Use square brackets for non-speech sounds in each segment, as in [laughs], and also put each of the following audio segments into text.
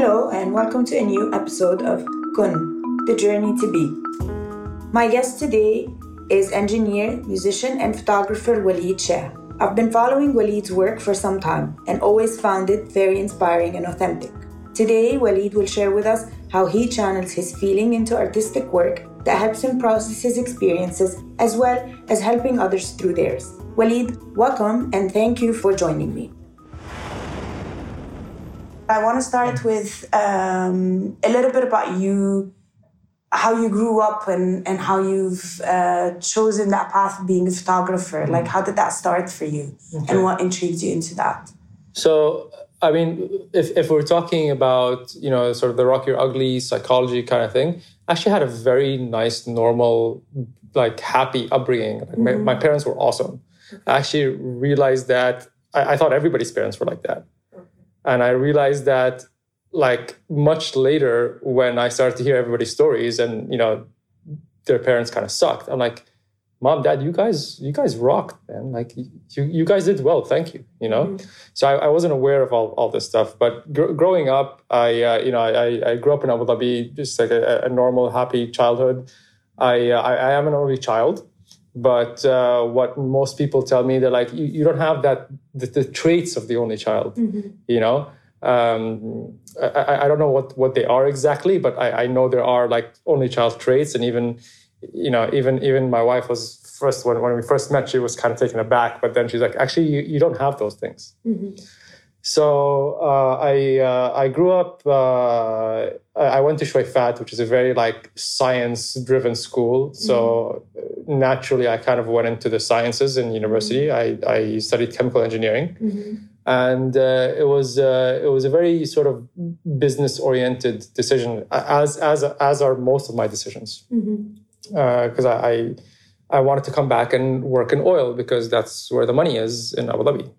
Hello, and welcome to a new episode of Kun, the journey to be. My guest today is engineer, musician, and photographer Waleed Shah. I've been following Waleed's work for some time and always found it very inspiring and authentic. Today, Waleed will share with us how he channels his feeling into artistic work that helps him process his experiences as well as helping others through theirs. Waleed, welcome and thank you for joining me. I want to start with um, a little bit about you, how you grew up, and, and how you've uh, chosen that path of being a photographer. Like, how did that start for you, okay. and what intrigued you into that? So, I mean, if, if we're talking about, you know, sort of the rock your ugly psychology kind of thing, I actually had a very nice, normal, like happy upbringing. Like mm-hmm. my, my, parents were awesome. I actually realized that I, I thought everybody's parents were like that. And I realized that like much later when I started to hear everybody's stories and, you know, their parents kind of sucked. I'm like, mom, dad, you guys, you guys rocked, man. Like you, you guys did well. Thank you. You know, mm-hmm. so I, I, wasn't aware of all, all this stuff. But gr- growing up, I, uh, you know, I, I grew up in Abu Dhabi, just like a, a normal, happy childhood. I, uh, I, I, am an only child, but uh, what most people tell me, they're like, you, you don't have that the, the traits of the only child. Mm-hmm. You know, um, I, I, don't know what what they are exactly, but I, I know there are like only child traits, and even you know, even even my wife was first when, when we first met, she was kind of taken aback, but then she's like, actually, you, you don't have those things. Mm-hmm. So uh, I uh, I grew up. Uh, I went to Shuwaifat, which is a very like science driven school. So mm-hmm. naturally, I kind of went into the sciences in university. Mm-hmm. I, I studied chemical engineering, mm-hmm. and uh, it was uh, it was a very sort of business oriented decision, as as as are most of my decisions, because mm-hmm. uh, I, I I wanted to come back and work in oil because that's where the money is in Abu Dhabi.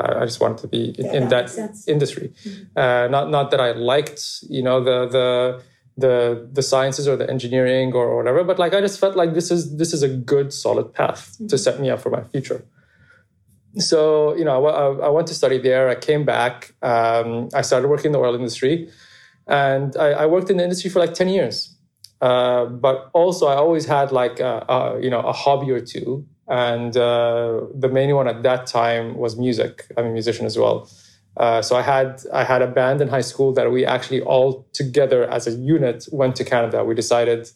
I just wanted to be in, yeah, in that, that industry. Mm-hmm. Uh, not not that I liked, you know, the the the the sciences or the engineering or whatever, but like I just felt like this is this is a good solid path mm-hmm. to set me up for my future. So you know, I, I went to study there. I came back. Um, I started working in the oil industry, and I, I worked in the industry for like ten years. Uh, but also, I always had like a, a, you know a hobby or two, and uh, the main one at that time was music. I'm a musician as well. Uh, so I had I had a band in high school that we actually all together as a unit went to Canada. We decided,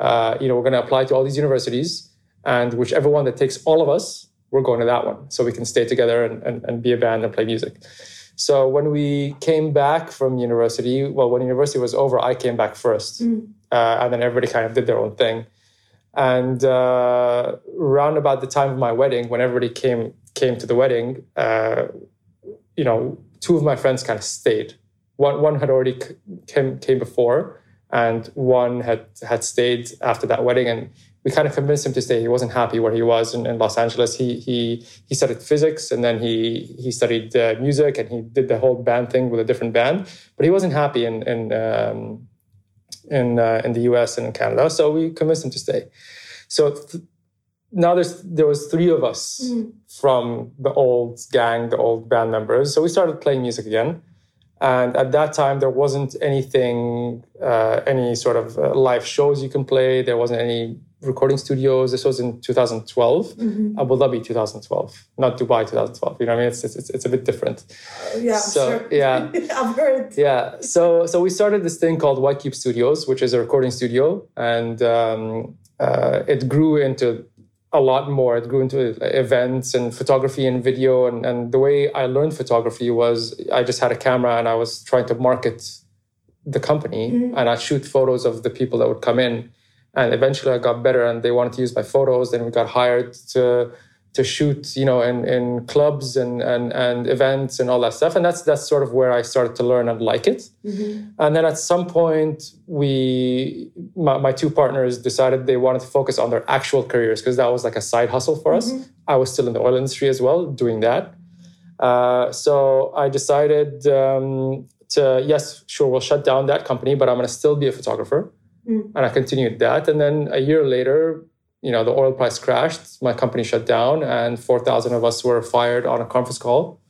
uh, you know, we're going to apply to all these universities, and whichever one that takes all of us, we're going to that one, so we can stay together and, and, and be a band and play music. So when we came back from university, well, when university was over, I came back first. Mm uh, and then everybody kind of did their own thing. And uh, around about the time of my wedding, when everybody came came to the wedding, uh, you know, two of my friends kind of stayed. One one had already came came before, and one had had stayed after that wedding. And we kind of convinced him to stay. He wasn't happy where he was in, in Los Angeles. He he he studied physics, and then he he studied uh, music, and he did the whole band thing with a different band. But he wasn't happy in in um, in uh, in the U.S. and in Canada. So we convinced him to stay. So th- now there's there was three of us mm. from the old gang, the old band members. So we started playing music again. And at that time, there wasn't anything, uh, any sort of uh, live shows you can play. There wasn't any recording studios. This was in 2012, mm-hmm. Abu Dhabi 2012, not Dubai 2012. You know what I mean? It's it's, it's a bit different. Uh, yeah, so, sure. Yeah, [laughs] I've heard. Yeah, so so we started this thing called White Cube Studios, which is a recording studio, and um, uh, it grew into a lot more. It grew into events and photography and video. And, and the way I learned photography was I just had a camera and I was trying to market the company mm-hmm. and I'd shoot photos of the people that would come in. And eventually I got better and they wanted to use my photos. Then we got hired to to shoot, you know, in, in clubs and, and and events and all that stuff. And that's that's sort of where I started to learn and like it. Mm-hmm. And then at some point, we my, my, two partners decided they wanted to focus on their actual careers because that was like a side hustle for mm-hmm. us. I was still in the oil industry as well, doing that. Uh, so I decided um, to yes, sure, we'll shut down that company, but I'm going to still be a photographer. Mm. And I continued that. And then a year later, you know, the oil price crashed, my company shut down, and 4,000 of us were fired on a conference call.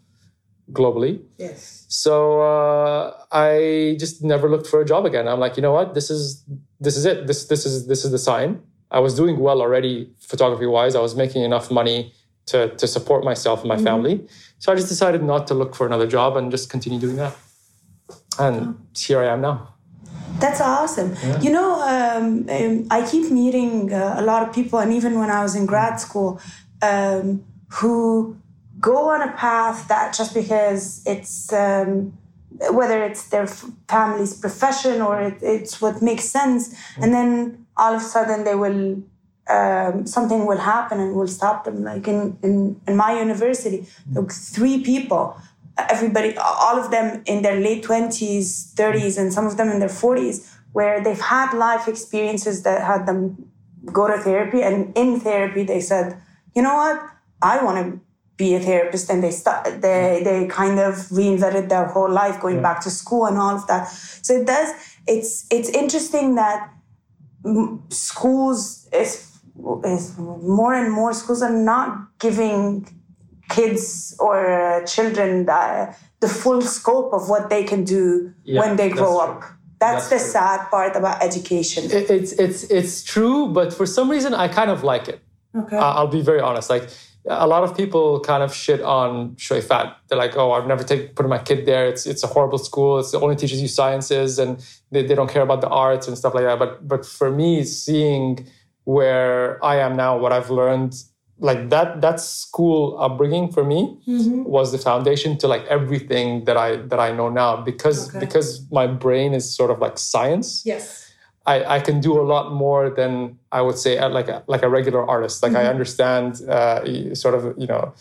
globally. Yes. So uh, I just never looked for a job again. I'm like, you know what? This is this is it. This this is this is the sign. I was doing well already photography wise. I was making enough money to to support myself and my mm-hmm. family. So I just decided not to look for another job and just continue doing that. And oh. here I am now. That's awesome. Yeah. You know, um, um, I keep meeting uh, a lot of people, and even when I was in grad school, um, who go on a path that just because it's um, whether it's their family's profession or it, it's what makes sense, mm. and then all of a sudden they will um, something will happen and will stop them. Like in in, in my university, like three people everybody, all of them in their late 20s, 30s, and some of them in their 40s, where they've had life experiences that had them go to therapy. And in therapy, they said, you know what? I want to be a therapist. And they, start, they, they kind of reinvented their whole life, going yeah. back to school and all of that. So it does, it's, it's interesting that schools is, is more and more schools are not giving kids or children the, the full scope of what they can do yeah, when they grow up. That's, that's, the true. sad part about education. It, it's it's it's true, but for some reason I kind of like it. Okay. Uh, I'll be very honest. Like a lot of people kind of shit on Shuwaifat. They're like, "Oh, I've never take, put my kid there. It's it's a horrible school. It's only teaches you sciences, and they, they don't care about the arts and stuff like that." But but for me, seeing where I am now, what I've learned like that that school upbringing for me mm-hmm. was the foundation to like everything that i that i know now because okay. because my brain is sort of like science yes I, I can do a lot more than I would say like a, like a regular artist. Like mm-hmm. I understand uh, sort of you know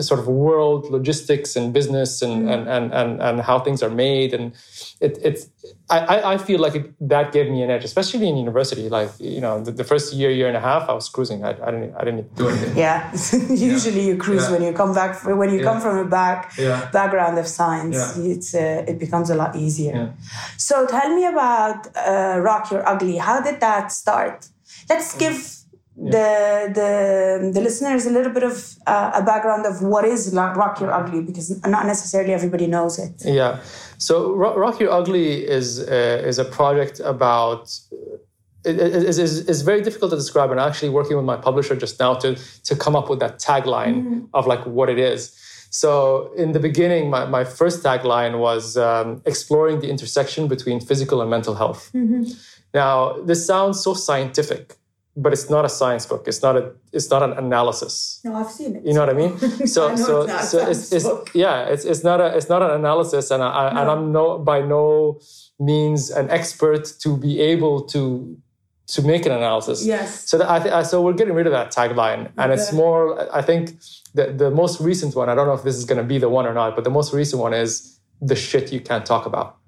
sort of world logistics and business and, mm. and, and, and, and, how things are made. And it, it's, I, I feel like it, that gave me an edge, especially in university. Like, you know, the, the, first year, year and a half, I was cruising. I, I didn't, I didn't do anything. Yeah. [laughs] Usually yeah. you cruise yeah. when you come back, when you yeah. come from a back background of science, it's, uh, it becomes a lot easier. So tell me about uh, Rock Your Ugly. How did that start? Let's give the the the listeners a little bit of uh, a background of what is Rock Your Ugly because not necessarily everybody knows it. Yeah, so Rock Your Ugly is uh, is a project about. It is is very difficult to describe, and actually working with my publisher just now to to come up with that tagline mm-hmm. of like what it is. So in the beginning, my, my first tagline was um, exploring the intersection between physical and mental health. Mm-hmm. Now, this sounds so scientific, but it's not a science book. It's not a it's not an analysis. No, I've seen it. You know what I mean? So [laughs] I so it's so it's, it's yeah, it's it's not a it's not an analysis, and I, no. and I'm no by no means an expert to be able to to make an analysis. Yes. So that I th- so we're getting rid of that tagline, and okay. it's more. I think the the most recent one. I don't know if this is going to be the one or not, but the most recent one is the shit you can't talk about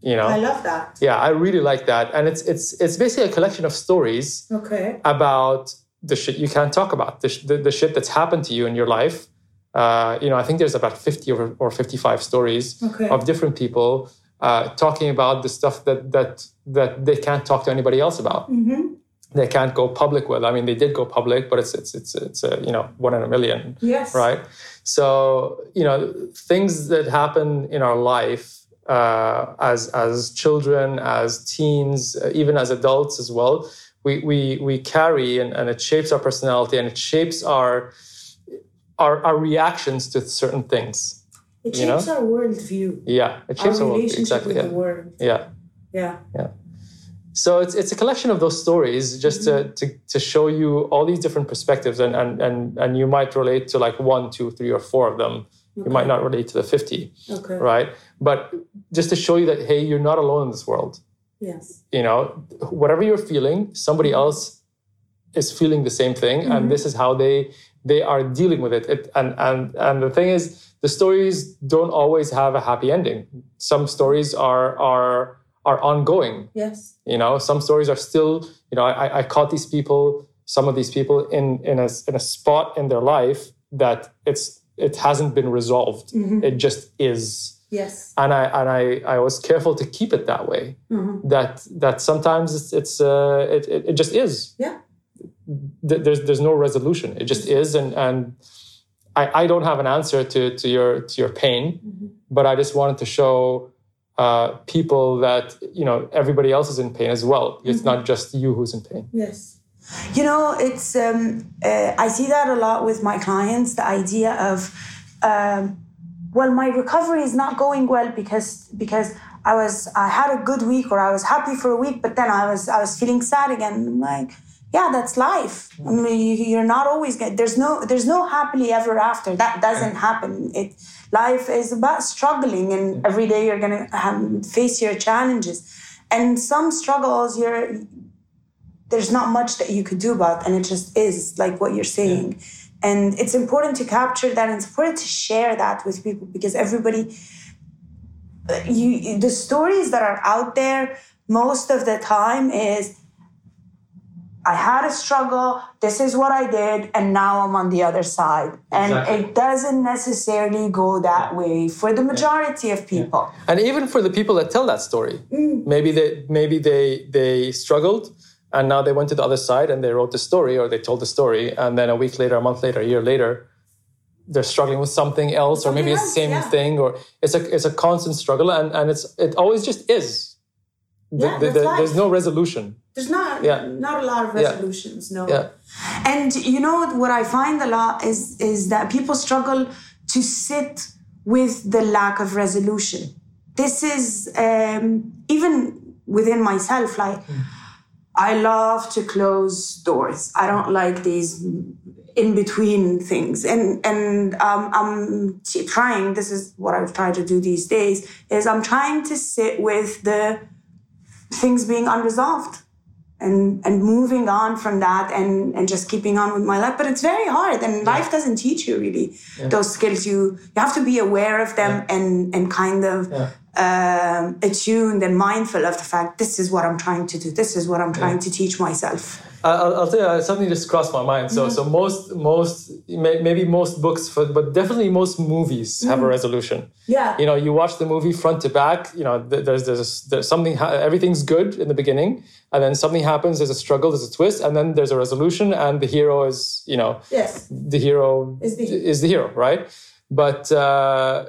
you know? I love that. Yeah i really like that. And it's it's it's basically a collection of stories okay. about the shit you can't talk about the, the, the shit that's happened to you in your life. Uh, you know i think there's about 50 or, or 55 stories okay. of different people uh, talking about the stuff that that that they can't talk to anybody else about. Mm-hmm. they can't go public with. I mean they did go public but it's it's it's it's a, you know one in a million yes. right? So you know things that happen in our life uh, as as children, as teens, uh, even as adults as well. We we we carry and, and it shapes our personality and it shapes our our, our reactions to certain things. It shapes know? our worldview. Yeah, it shapes our, our relationship exactly. With yeah. the world. Yeah. Yeah. Yeah. So it's it's a collection of those stories just mm-hmm. to, to to show you all these different perspectives and and and and you might relate to like one, two, three, or four of them Okay. You might not relate to the 50. Okay. Right. But just to show you that, hey, you're not alone in this world. Yes. You know, whatever you're feeling, somebody mm-hmm. else is feeling the same thing. Mm-hmm. And this is how they they are dealing with it. it. And and and the thing is, the stories don't always have a happy ending. Some stories are are are ongoing. Yes. You know, some stories are still, you know, I, I caught these people, some of these people in in a in a spot in their life that it's it hasn't been resolved. Mm-hmm. It just is. Yes. And I and I I was careful to keep it that way. Mm-hmm. That that sometimes it's it's uh it, it, it just is. Yeah. There's there's no resolution. It just is and and I, I don't have an answer to, to your to your pain, mm-hmm. but I just wanted to show uh, people that you know everybody else is in pain as well. It's mm-hmm. not just you who's in pain. Yes. You know, it's um, uh, I see that a lot with my clients. The idea of, um, well, my recovery is not going well because because I was I had a good week or I was happy for a week, but then I was I was feeling sad again. I'm like, yeah, that's life. I mean, you're not always good. There's no there's no happily ever after. That doesn't happen. It life is about struggling, and every day you're gonna have, face your challenges, and some struggles you're there's not much that you could do about, and it just is like what you're saying. Yeah. And it's important to capture that. And it's important to share that with people because everybody, you the stories that are out there most of the time is I had a struggle. This is what I did, and now I'm on the other side. And exactly. it doesn't necessarily go that yeah. way for the majority yeah. of people. Yeah. And even for the people that tell that story, mm. maybe they maybe they they struggled, and now they went to the other side and they wrote the story or they told the story, and then a week later, a month later, a year later, they're struggling with something else, something or maybe else, it's the same thing, or it's a it's a constant struggle, and and it's it always just is. Yeah, the, the, the, there's no resolution. There's not yeah. not a lot of resolutions, yeah. no. Yeah. And you know what I find a lot is is that people struggle to sit with the lack of resolution. This is um, even within myself, like mm. I love to close doors. I don't like these in between things and and um, i'm trying this is what i've tried to do these days is i'm trying to sit with the things being unresolved and and moving on from that and and just keeping on with my life but it's very hard and yeah. life doesn't teach you really yeah. those skills you you have to be aware of them yeah. and and kind of um, attuned and mindful of the fact this is what i'm trying to do this is what i'm trying to teach myself I'll, I'll, tell you something just crossed my mind. So, mm-hmm. so most, most, maybe most books, for, but definitely most movies have mm-hmm. a resolution. Yeah. You know, you watch the movie front to back. You know, there's there's there's something. Everything's good in the beginning, and then something happens. There's a struggle. There's a twist, and then there's a resolution, and the hero is, you know, yes, the hero is the, is the hero, right? But uh,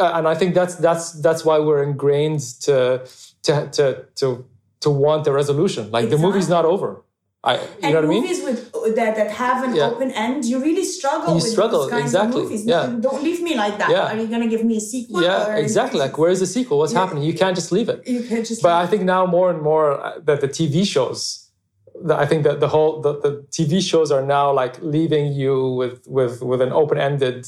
and I think that's that's that's why we're ingrained to to to to to want a resolution. Like exactly. the movie's not over I, you and know what I mean? Movies with that, that have an yeah. open end, you really struggle you with struggle, exactly. of movies. Yeah. don't leave me like that. Yeah. Are you going to give me a sequel? Yeah, exactly. Like, where's the sequel? What's yeah. happening? You can't just leave it. You can't just. But I think now more and more uh, that the TV shows, I think that the whole the, the TV shows are now like leaving you with with with an open ended,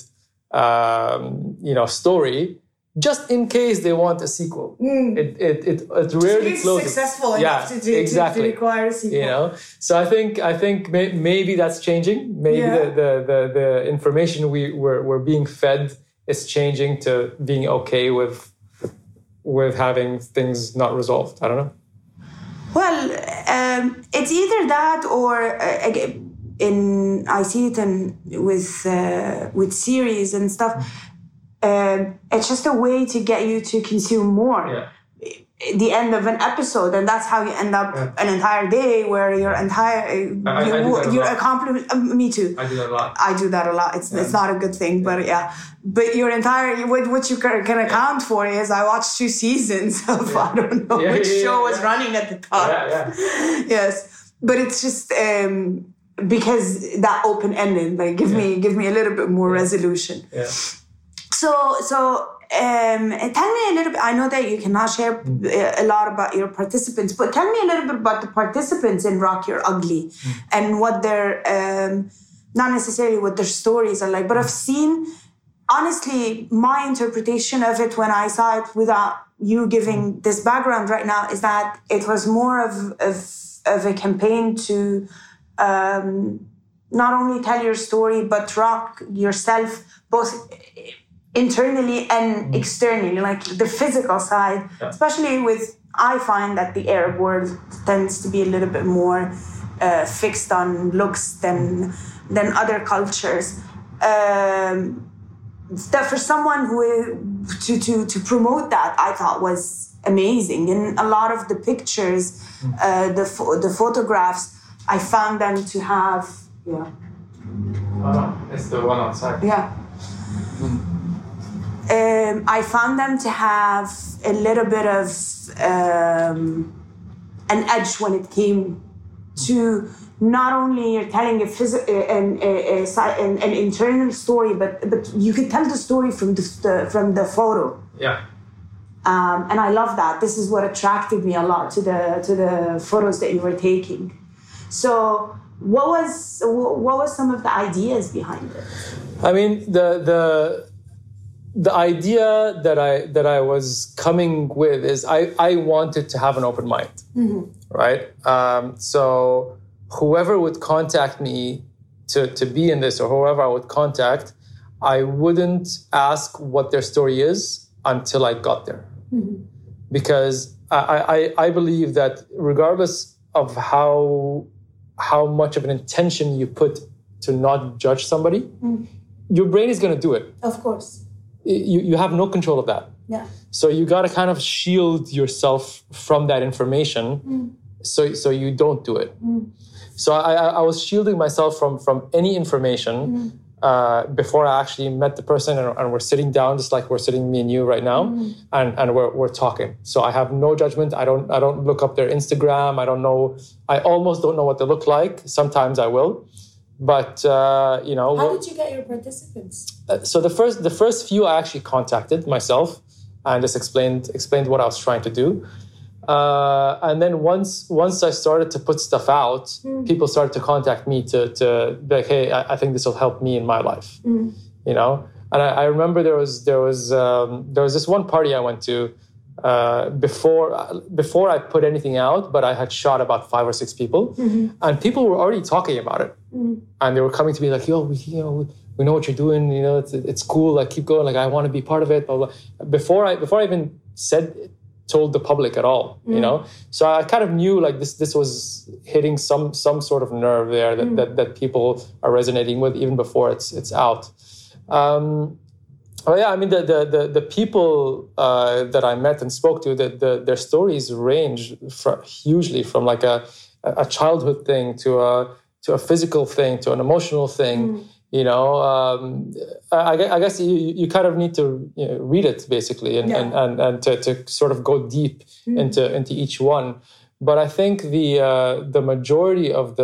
um, you know, story just in case they want a sequel. Mm. It, it, it, it rarely just closes. successful yeah, to, to, exactly. to, require a sequel. You know, so I think I think may, maybe that's changing. Maybe yeah. the, the, the, the, information we we're, we're being fed is changing to being okay with with having things not resolved. I don't know. Well, um, it's either that or uh, in I see it in with uh, with series and stuff um, it's just a way to get you to consume more. Yeah. The end of an episode, and that's how you end up yeah. an entire day where your entire you, I you're accomplishing. Uh, me too. I do that a lot. I do that a lot. It's yeah. it's not a good thing, but yeah. But your entire what, what you can, can account for is I watched two seasons of I don't know which show was running at the time. Yeah, yeah. [laughs] yes, but it's just. Um, because that open ended like give me give me a little bit more resolution yeah so, so um, tell me a little bit. I know that you cannot share a lot about your participants, but tell me a little bit about the participants in Rock Your Ugly mm. and what their, um, not necessarily what their stories are like, but I've seen, honestly, my interpretation of it when I saw it without you giving this background right now is that it was more of, of, of a campaign to um, not only tell your story, but rock yourself both internally and mm. externally, like the physical side, yeah. especially with, I find that the Arab world tends to be a little bit more uh, fixed on looks than, than other cultures. Um, that for someone who to, to, to promote that, I thought was amazing. And a lot of the pictures, mm. uh, the, the photographs, I found them to have, yeah. Oh, it's the one outside. Yeah. Um, I found them to have a little bit of um, an edge when it came to not only you're telling a phys- an, a, a, an, an internal story, but but you could tell the story from the, the from the photo. Yeah. Um, and I love that. This is what attracted me a lot to the to the photos that you were taking. So, what was what was some of the ideas behind it? I mean, the the the idea that I that I was coming with is I I wanted to have an open mind, mm-hmm. right? Um, so whoever would contact me to to be in this or whoever I would contact, I wouldn't ask what their story is until I got there, mm-hmm. because I, I I believe that regardless of how how much of an intention you put to not judge somebody, mm-hmm. your brain is going to do it. Of course. You, you have no control of that. Yeah. So you got to kind of shield yourself from that information, mm. so so you don't do it. Mm. So I, I was shielding myself from from any information mm. uh, before I actually met the person, and, and we're sitting down just like we're sitting me and you right now, and and we're we're talking. So I have no judgment. I don't I don't look up their Instagram. I don't know. I almost don't know what they look like. Sometimes I will. But uh, you know, How did you get your participants? uh, so the first the first few I actually contacted myself and just explained explained what I was trying to do. Uh, and then once once I started to put stuff out, people started to contact me to to be like, hey, I, I think this will help me in my life. You know, and I, I remember there was there was um, there was this one party I went to uh, before uh, before I put anything out, but I had shot about five or six people, mm-hmm. and people were already talking about it, mm-hmm. and they were coming to me like, "Yo, we, you know, we, know what you're doing. You know, it's it's cool. Like, keep going. Like, I want to be part of it." Blah, blah. Before I before I even said told the public at all, you mm-hmm. know, so I kind of knew like this this was hitting some some sort of nerve there that that, that people are resonating with even before it's it's out. Um, Oh yeah, I mean the the the, the people uh, that I met and spoke to, the, the their stories range hugely from like a a childhood thing to a to a physical thing to an emotional thing. You know, um, I, I guess you you kind of need to you know, read it basically and, Yeah. and, and and to, to sort of go deep into into each one. But I think the uh, the majority of the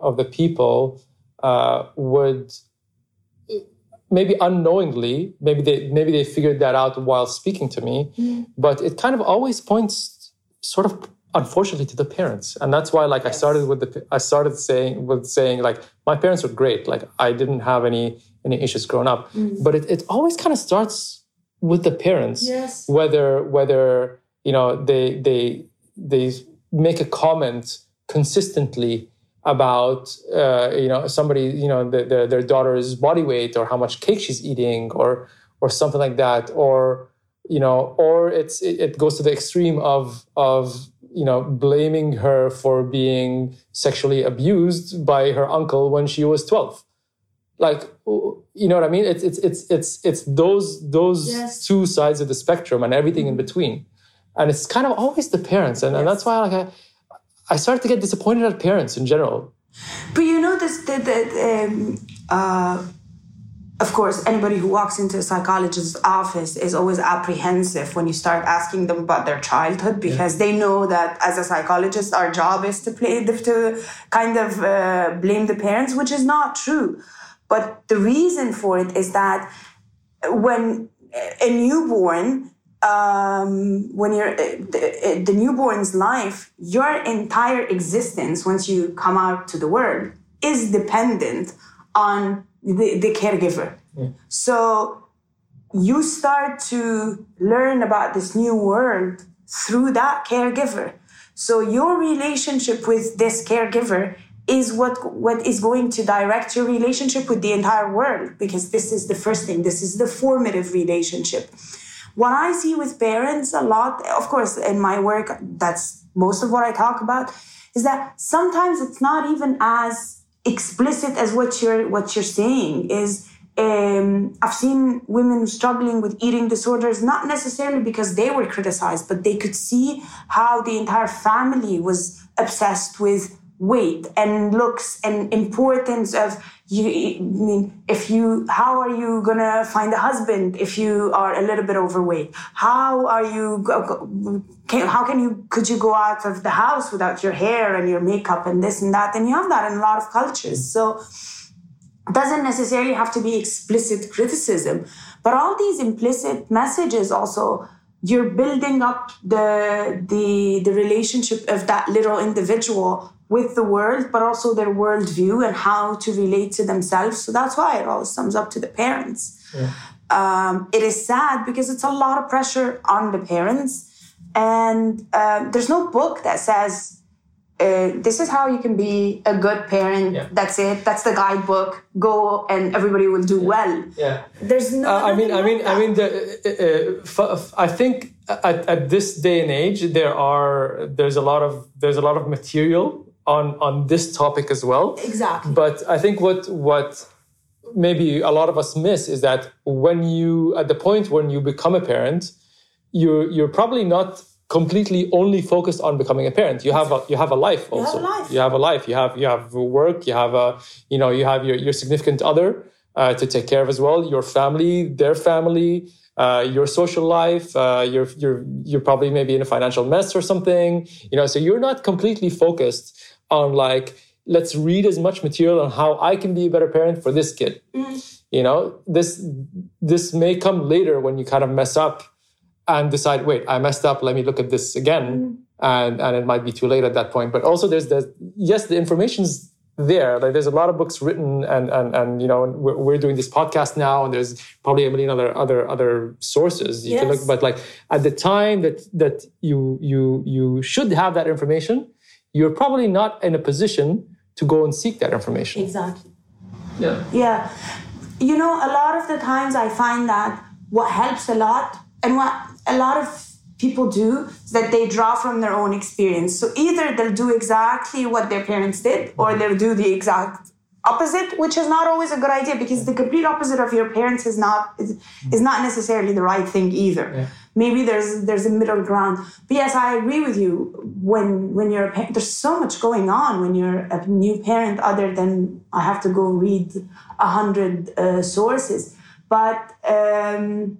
of the people uh, would maybe unknowingly maybe they maybe they figured that out while speaking to me mm. but it kind of always points sort of unfortunately to the parents. And that's why like i started with the i started saying with saying like my parents were great. Like i didn't have any any issues growing up. Mm. But it, it always kind of starts with the parents Yes. whether whether you know they they they make a comment consistently about uh, you know somebody you know the, the, their daughter's body weight or how much cake she's eating or or something like that. Or you know or it's it, it goes to the extreme of of you know blaming her for being sexually abused by her uncle when she was 12 like you know what i mean? It's it's it's it's it's those those Yes. two sides of the spectrum and everything in between. And it's kind of always the parents. And, and that's why like I, I started to get disappointed at parents in general. But you know this the, the um, uh, of course anybody who walks into a psychologist's office is always apprehensive when you start asking them about their childhood because they know that as a psychologist our job is to play [laughs] to kind of uh, blame the parents which is not true. But the reason for it is that when a newborn um, when you're uh, the, the newborn's life your entire existence once you come out to the world is dependent on the, the caregiver. So you start to learn about this new world through that caregiver. So your relationship with this caregiver is what what is going to direct your relationship with the entire world because this is the first thing. This is the formative relationship what i see with parents a lot of course in my work that's most of what i talk about is that sometimes it's not even as explicit as what you're what you're saying is um, I've seen women struggling with eating disorders, not necessarily because they were criticized, but they could see how the entire family was obsessed with weight and looks and importance of you I mean if you how are you gonna find a husband if you are a little bit overweight? How are you can, how can you could you go out of the house without your hair and your makeup and this and that? And you have that in a lot of cultures. So doesn't necessarily have to be explicit criticism but all these implicit messages also you're building up the the the relationship of that little individual with the world, but also their worldview and how to relate to themselves. So that's why it all sums up to the parents. Yeah. Um, it is sad because it's a lot of pressure on the parents, and um, there's no book that says. Uh, this is how you can be a good parent. Yeah. That's it. That's the guidebook. Go and everybody will do yeah. well. Yeah. There's no. Uh, I mean, I mean, I mean, the, uh, uh I think at, at this day and age, there are there's a lot of there's a lot of material on on this topic as well. Exactly. But I think what what maybe a lot of us miss is that when you at the point when you become a parent, you're you're probably not completely only focused on becoming a parent. You have a you have a life also. You have a life. You have a life. You have you have work. You have a you know you have your your significant other uh, to take care of as well. Your family, their family. Uh, your social life, uh, you're you're you're probably maybe in a financial mess or something, you know. So you're not completely focused on like let's read as much material on how I can be a better parent for this kid. Mm. You know, this this may come later when you kind of mess up and decide, wait, I messed up. Let me look at this again, mm. and and it might be too late at that point. But also, there's the yes, the information's there. Like there's a lot of books written, and and and you know, we're, we're doing this podcast now, and there's probably a million other other other sources you yes. can look. But like at the time that that you you you should have that information you're probably not in a position to go and seek that information. Exactly. Yeah. Yeah. You know, a lot of the times I find that what helps a lot and what a lot of people do is that they draw from their own experience. So either they'll do exactly what their parents did or they'll do the exact opposite, which is not always a good idea because the complete opposite of your parents is not is, is not necessarily the right thing either. Yeah. Maybe there's there's a middle ground. But yes i agree with you. When when you're a parent there's so much going on when you're a new parent other than i have to go read a hundred uh, sources. But um,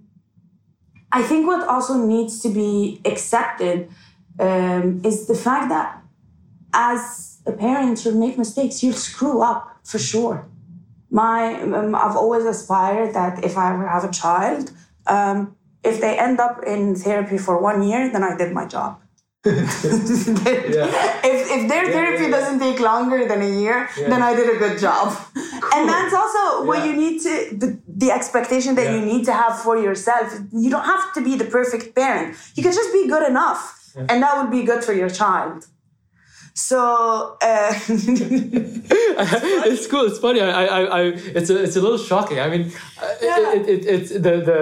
i think what also needs to be accepted um, is the fact that as a parent you'll make mistakes you'll screw up for sure my um, i've always aspired that if i ever have a child um, if they end up in therapy for one year, then I did my job. [laughs] yeah. if, if their therapy yeah, doesn't take longer than a year, then I did a good job. Cool. And that's also what you need to, the, the expectation that you need to have for yourself. You don't have to be the perfect parent. You can just be good enough, and that would be good for your child. So uh, [laughs] it's cool. It's funny. I, I, I, it's a, it's a little shocking. I mean, yeah. it, it, it's the the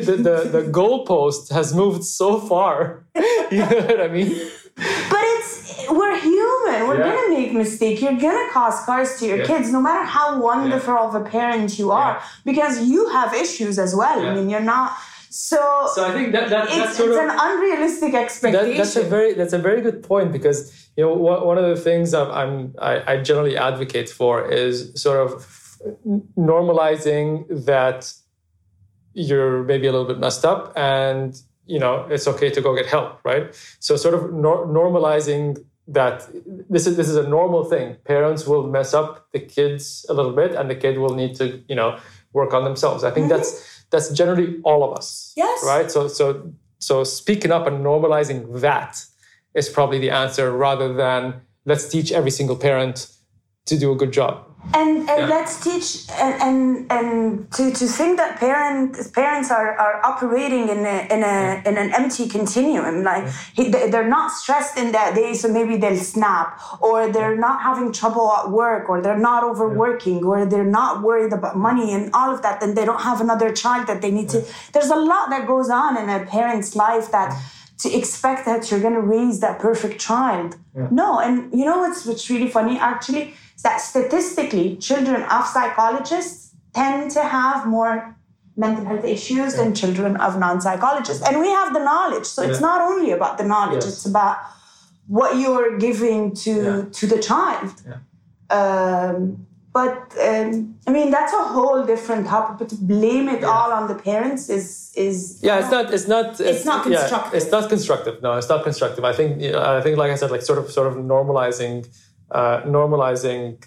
[laughs] the the, the goalpost has moved so far. [laughs] you know what I mean? But it's we're human. We're yeah. gonna make mistakes. You're gonna cause scars to your yeah. kids, no matter how wonderful of a parent you are, because you have issues as well. I mean, you're not so, so I think that, that it's, that's sort it's of, an unrealistic expectation. That, that's a very that's a very good point because you know one, one of the things I'm I, I generally advocate for is sort of normalizing that you're maybe a little bit messed up and you know it's okay to go get help right so sort of nor- normalizing that this is this is a normal thing parents will mess up the kids a little bit and the kid will need to you know work on themselves i think mm-hmm. that's that's generally all of us. Yes. Right? So so so speaking up and normalizing that is probably the answer rather than let's teach every single parent to do a good job. And, and yeah. let's teach and, and and to, to think that parents parents are, are operating in a, in a in an empty continuum. Like he, they're not stressed in that day so maybe they'll snap or they're not having trouble at work or they're not overworking or they're not worried about money and all of that then they don't have another child that they need to there's a lot that goes on in a parent's life that to expect that you're going to raise that perfect child yeah. no and you know what's what's really funny actually is that statistically, children of psychologists tend to have more mental health issues yeah. than children of non-psychologists. And we have the knowledge. So yeah. it's not only about the knowledge, yes. it's about what you're giving to to the child. Um, but um, I mean that's a whole different topic. But to blame it all on the parents is is yeah it's not it's not It's not yeah, constructive. it's not constructive no it's not constructive i think you know, i think like i said like sort of sort of normalizing uh, normalizing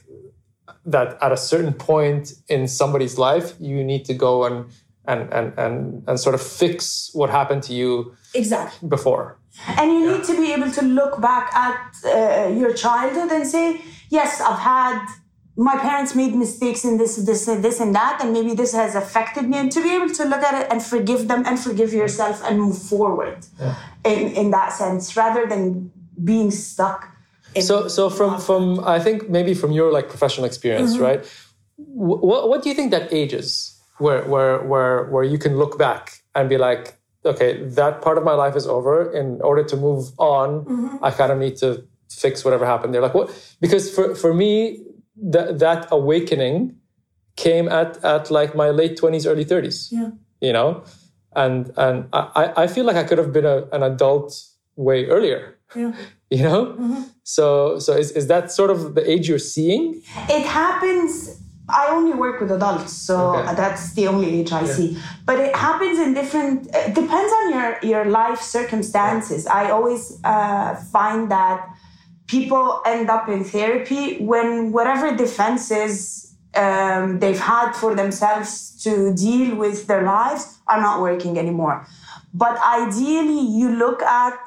that at a certain point in somebody's life you need to go and and and and, and sort of fix what happened to you exactly. before And you need to be able to look back at uh, your childhood and say, yes, I've had my parents made mistakes in this, this, and this, and that, and maybe this has affected me. And to be able to look at it and forgive them and forgive yourself and move forward in, in that sense, rather than being stuck. In so so from from i think maybe from your like professional experience mm-hmm. right what what do you think that age is where where where where you can look back and be like okay that part of my life is over in order to move on mm-hmm. i kind of need to fix whatever happened there like what because for for me that that awakening came at at like my late 20s early 30s Yeah. you know and and i I- feel like i could have been a, an adult way earlier Yeah. [laughs] you know so so is, is that sort of the age you're seeing It happens. I only work with adults, so Okay. that's the only age I see. But it happens in different. It depends on your your life circumstances. I always uh, find that people end up in therapy when whatever defenses um, they've had for themselves to deal with their lives are not working anymore. But ideally, you look at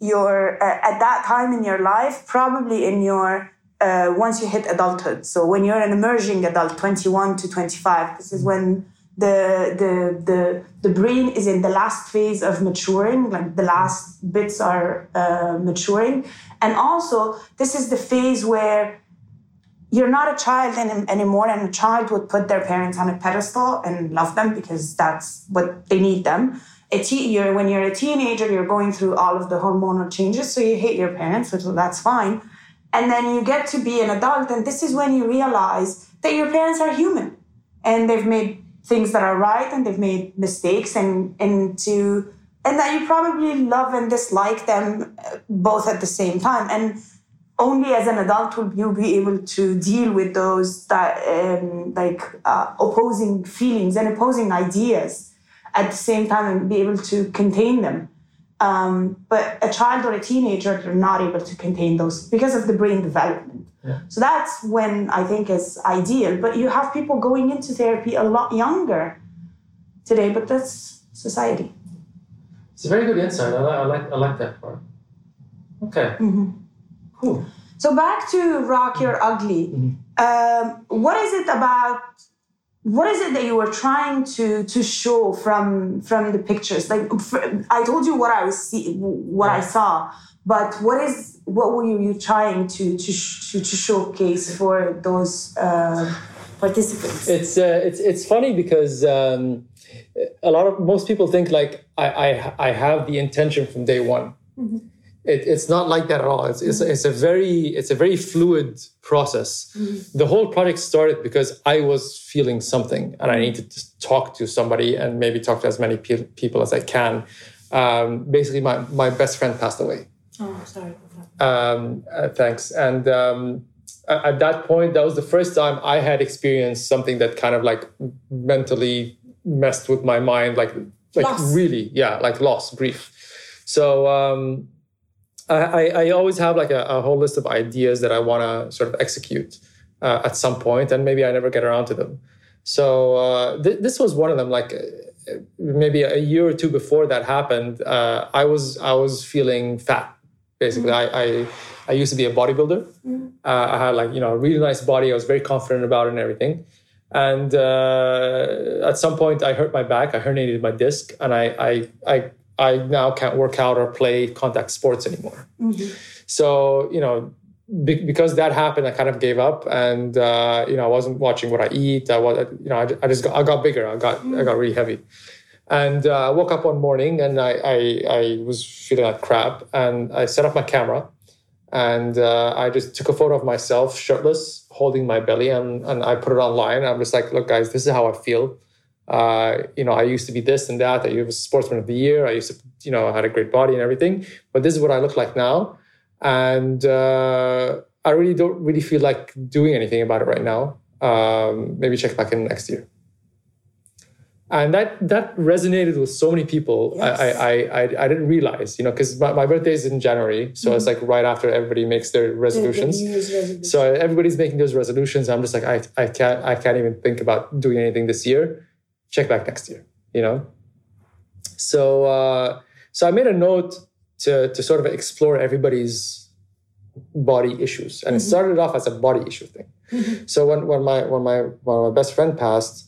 your uh, at that time in your life, probably in your uh, once you hit adulthood. So when you're an emerging adult, 21 to 25, this is when the the the the brain is in the last phase of maturing, like the last bits are uh, maturing, and also this is the phase where you're not a child any- anymore, and a child would put their parents on a pedestal and love them because that's what they need them. A te- you're, when you're a teenager, you're going through all of the hormonal changes, so you hate your parents, which that's fine. And then you get to be an adult, and this is when you realize that your parents are human and they've made things that are right and they've made mistakes and and to and that you probably love and dislike them uh, both at the same time and only as an adult will you be able to deal with those that um, like uh, opposing feelings and opposing ideas at the same time and be able to contain them um, but a child or a teenager they're not able to contain those because of the brain development so that's when I think is ideal. But you have people going into therapy a lot younger today, but that's society. It's a very good insight i like i like, I like that part okay cool So back to Rock Your Ugly. Um, what is it about? What is it that you were trying to to show from from the pictures? Like fr- I told you what I was see, what I saw, but what is what were you, you trying to to, sh- to to showcase for those uh, participants? it's uh, it's it's funny because um, a lot of most people think like I I, I have the intention from day one. It, it's not like that at all. It's, it's, it's a very it's a very fluid process. The whole project started because I was feeling something and I needed to talk to somebody and maybe talk to as many pe- people as I can. Um, basically, my, my best friend passed away. Oh, sorry. Um, uh, thanks. And um, a- at that point, that was the first time I had experienced something that kind of like mentally messed with my mind, like like Loss. really, yeah, like loss, grief. So um, I, I, always have like a, a whole list of ideas that I want to sort of execute uh, at some point, and maybe I never get around to them. So uh, th- this was one of them. Like uh, maybe a year or two before that happened, uh, I was I was feeling fat. Basically, I, I I used to be a bodybuilder. Uh, I had like you know a really nice body. I was very confident about it and everything. And uh, at some point, I hurt my back. I herniated my disc, and I I I, I now can't work out or play contact sports anymore. So you know, be- because that happened, I kind of gave up, and uh, you know, I wasn't watching what I eat. I was, you know, I, I just got, I got bigger. I got I got really heavy, and uh, I woke up one morning and I, I I was feeling like crap, and I set up my camera, and uh, I just took a photo of myself shirtless, holding my belly, and and I put it online. I'm just like, look, guys, this is how I feel. Uh, you know, I used to be this and that. I was sportsman of the year. I used to, you know, I had a great body and everything. But this is what I look like now and uh, I really don't really feel like doing anything about it right now. Um, maybe check back in next year. And that that resonated with so many people. Yes. I, I I I didn't realize, you know, because my, my birthday is in January, so it's mm-hmm. like right after everybody makes their The- the resolutions. Resolution. So everybody's making those resolutions. I'm just like, I, I can't, I can't even think about doing anything this year. Check back next year, you know? So, uh, so I made a note to, to sort of explore everybody's body issues. And it mm-hmm. started off as a body issue thing. Mm-hmm. So when, when my, when my, when my best friend passed,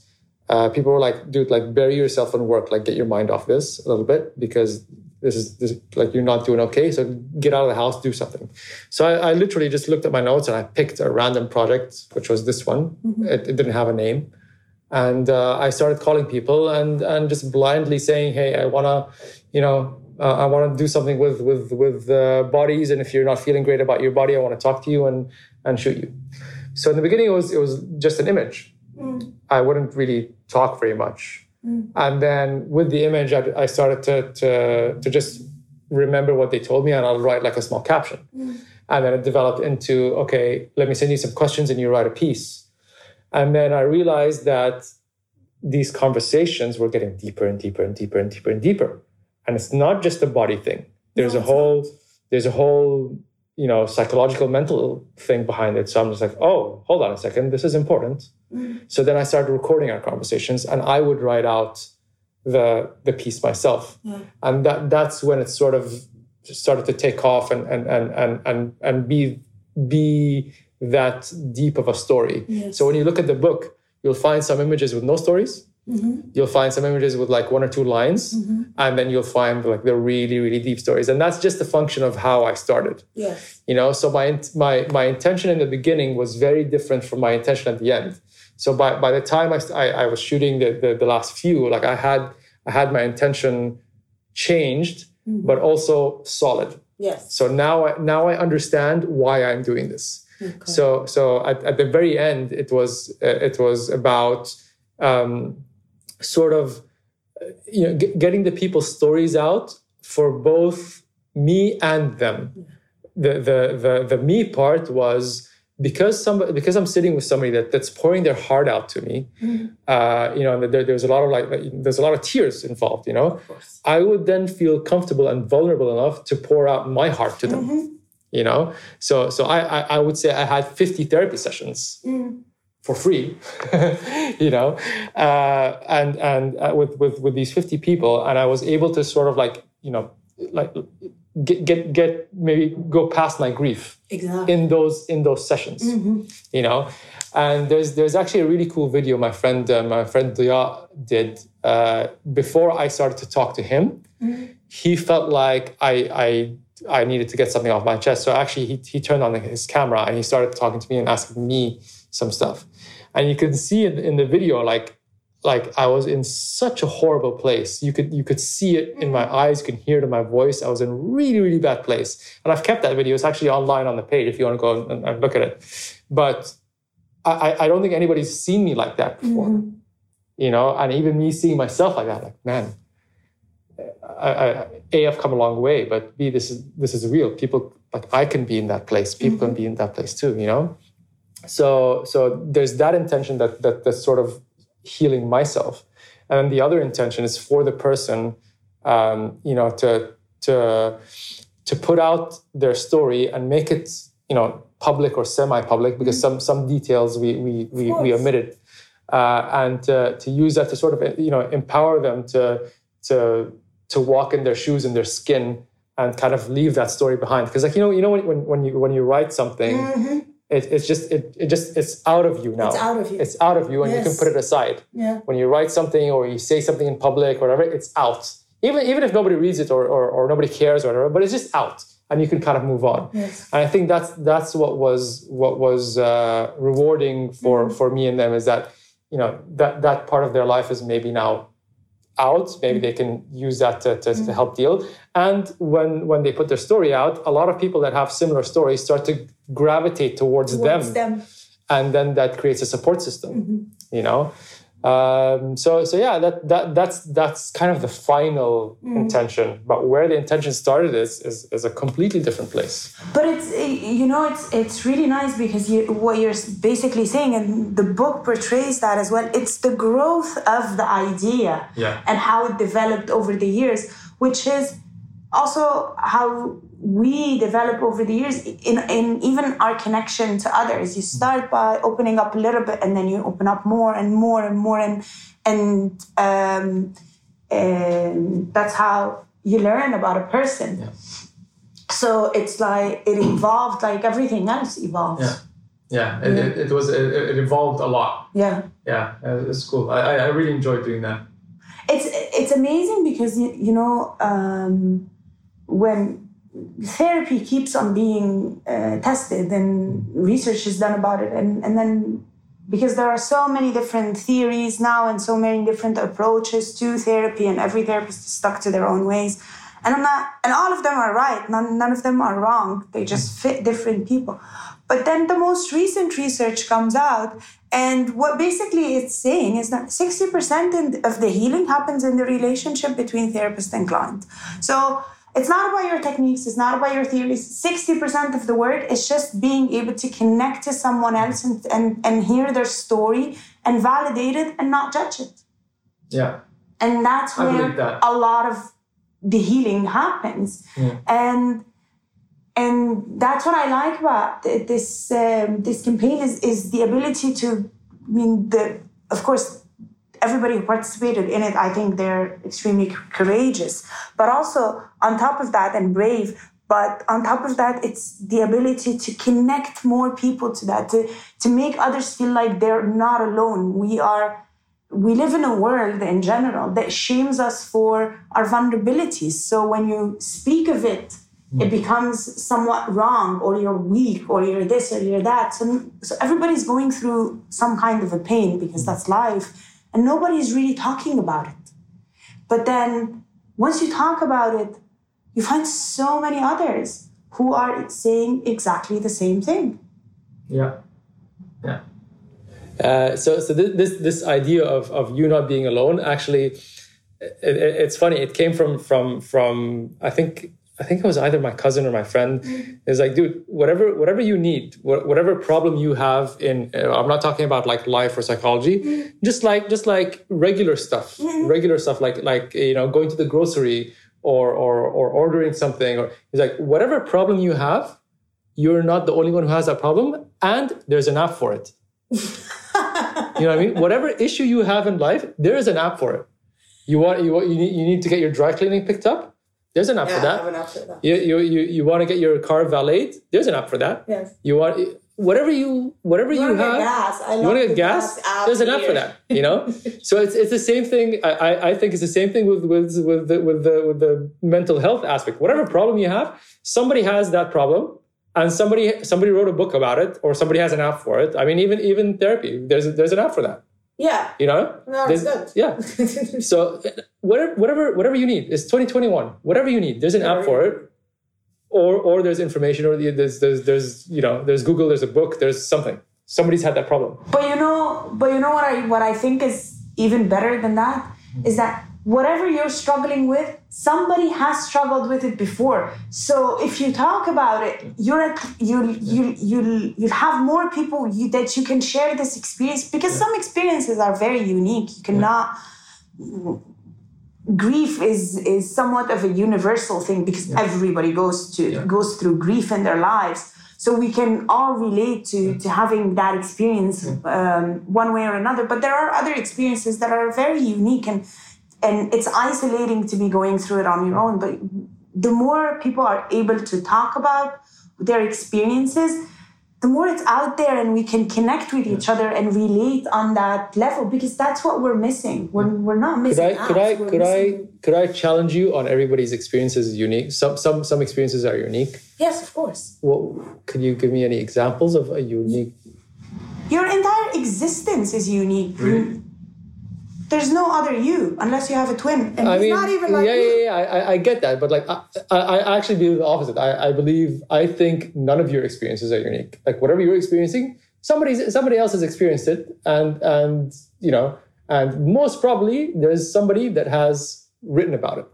uh, people were like, dude, like bury yourself in work, like get your mind off this a little bit because this is this, like you're not doing okay. So get out of the house, do something. So I, I literally just looked at my notes and I picked a random project, which was this one. It, it didn't have a name, and uh, I started calling people and and just blindly saying, hey, I wanna, you know. Uh, I want to do something with with with uh, bodies, and if you're not feeling great about your body, I want to talk to you and and shoot you. So in the beginning, it was it was just an image. I wouldn't really talk very much. Mm. And then with the image, I, I started to, to, to just remember what they told me and I'll write like a small caption. Mm. And then it developed into, okay, let me send you some questions and you write a piece. And then I realized that these conversations were getting deeper and deeper and deeper and deeper and deeper. And it's not just a body thing. There's No, a whole, there's a whole, you know, psychological, mental thing behind it. So I'm just like, oh, hold on a second, this is important. Mm-hmm. So then I started recording our conversations, and I would write out the the piece myself, and that that's when it sort of started to take off and and and and and, and be be that deep of a story. Yes. So when you look at the book, you'll find some images with no stories. Mm-hmm. You'll find some images with like one or two lines, and then you'll find like the really really deep stories, and that's just a function of how I started Yes. you know so my my my intention in the beginning was very different from my intention at the end so by by the time i i, I was shooting the, the the last few like i had i had my intention changed but also solid Yes. so now I, now i understand why i'm doing this Okay. so so at, at the very end it was uh, it was about um, sort of you know g- getting the people's stories out for both me and them. The the the, the me part was because somebody because I'm sitting with somebody that, that's pouring their heart out to me, mm-hmm. uh, you know, there, there's a lot of like there's a lot of tears involved, you know. I would then feel comfortable and vulnerable enough to pour out my heart to them, mm-hmm. you know. So so I, I I would say I had 50 therapy sessions mm. For free, [laughs] you know, uh, and and uh, with with with these 50 people, and I was able to sort of like you know like get get get maybe go past my grief Exactly. in those in those sessions you know? And there's there's actually a really cool video my friend uh, my friend Dia did uh, before I started to talk to him. He felt like I I I needed to get something off my chest. So actually he, he turned on his camera and he started talking to me and asking me some stuff and you can see in, in the video like like I was in such a horrible place. You could you could see it in my hmm. eyes, you can hear it in my voice. I was in a really really bad place, and I've kept that video. It's actually online on the page if you want to go and, and look at it. But I, I- I don't think anybody's seen me like that before, hmm. you know. And even me seeing myself like that, like man, I, I, a I've come a long way, but b this is this is real. People like I can be in that place. People can mm-hmm. be in that place too, you know. So so there's that intention that that that's sort of healing myself, and then the other intention is for the person, um, you know, to to to put out their story and make it you know public or semi-public because some some details we we we, we omitted, uh, and uh, to use that to sort of you know empower them to to to walk in their shoes in their skin and kind of leave that story behind. Because like you know you know when when, when you when you write something it, it's just it, it just it's out of you now It's out of you. it's out of you and you can put it aside Yeah. when you write something or you say something in public or whatever it's out even even if nobody reads it or, or, or nobody cares or whatever but it's just out and you can kind of move on Yes. and i think that's that's what was what was uh, rewarding for for me and them is that you know that that part of their life is maybe now out maybe they can use that to, to, to mm. help deal. And when when they put their story out a lot of people that have similar stories start to gravitate towards, Towards them. them. and then that creates a support system mm-hmm. you know Um, so so yeah, that that that's that's kind of the final Mm. intention. But where the intention started is, is is a completely different place. But it's you know it's it's really nice because you what you're basically saying, and the book portrays that as well. It's the growth of the idea Yeah. and how it developed over the years, which is also how we develop over the years in, in even our connection to others you start by opening up a little bit and then you open up more and more and more and and um, and that's how you learn about a person Yeah. so it's like it evolved like everything else evolves Yeah. Yeah, it, It, it was it, it evolved a lot. yeah Yeah, uh, it's cool. I, I- I really enjoyed doing that. it's it's amazing because you, you know um, when therapy keeps on being uh, tested and research is done about it. And, and then because there are so many different theories now and so many different approaches to therapy and every therapist is stuck to their own ways. And i'm not and all of them are right. None, none of them are wrong. They just fit different people. But then the most recent research comes out and what basically it's saying is that 60% in- of the healing happens in the relationship between therapist and client. So it's not about your techniques, it's not about your theories. 60% of the work is just being able to connect to someone else and, and, and hear their story and validate it and not judge it. Yeah, And that's where that. a lot of the healing happens. Yeah. And and that's what I like about this um, this campaign is is the ability to I mean the of course everybody who participated in it I think they're extremely courageous but also on top of that and brave but on top of that it's the ability to connect more people to that to to make others feel like they're not alone we are we live in a world in general that shames us for our vulnerabilities. So when you speak of it, hmm. it becomes somewhat wrong, or you're weak, or you're this, or you're that. So, so everybody's going through some kind of a pain because that's life, and nobody's really talking about it. But then once you talk about it, you find so many others who are saying exactly the same thing. yeah, yeah. Uh, so so this, this this idea of of you not being alone actually, it, it, it's funny. It came from from from I think. I think it was either my cousin or my friend. Mm-hmm. Is like, dude, whatever, whatever you need, wha- whatever problem you have in, uh, I'm not talking about like life or psychology, mm-hmm. just like, just like regular stuff, mm-hmm. regular stuff, like, like you know, going to the grocery or or or ordering something, or he's like whatever problem you have, you're not the only one who has that problem, and there's an app for it. [laughs] you know what I mean? Whatever issue you have in life, there is an app for it. You want you want you need, you need to get your dry cleaning picked up. There's an app for that. I have an app for that. You you you, you want to get your car valeted. There's an app for that. Yes. You want whatever you whatever you, get have. gas. I you want to get gas? gas There's an app for that. You know. so it's it's the same thing. I, I I think it's the same thing with with with the, with the with the mental health aspect. Whatever problem you have, somebody has that problem. And somebody somebody wrote a book about it, or somebody has an app for it. I mean, even even therapy, there's there's an app for that. Yeah. You know, No, it's There's- good. yeah. [laughs] So whatever, whatever, whatever you need. It's 2021. Whatever you need, there's an app for it, or or there's information, or there's there's there's you know there's Google, there's a book, there's something. Somebody's had that problem. But you know, but you know what I what I think is even better than that is that whatever you're struggling with, somebody has struggled with it before. So if you talk about it, you're at, you you you you have more people you, that you can share this experience because some experiences are very unique. You cannot. Grief is is somewhat of a universal thing because everybody goes to goes through grief in their lives. So we can all relate to, to having that experience um, one way or another. But there are other experiences that are very unique and and it's isolating to be going through it on your own. But the more people are able to talk about their experiences, the more it's out there and we can connect with each other and relate on that level because that's what we're missing. We're, we're not Could missing. I could I apps, we're could I could I challenge you on everybody's experiences is unique. Some some some experiences are unique. Yes, of course. Well, could you give me any examples of a unique? Your entire existence is unique. There's no other you unless you have a twin, and I mean, not even like yeah, you. yeah, yeah. I, I- I get that, but like, I, I, I actually believe the opposite. I, I believe, I think none of your experiences are unique. Like whatever you're experiencing, somebody's somebody else has experienced it, and and you know, and most probably there's somebody that has written about it.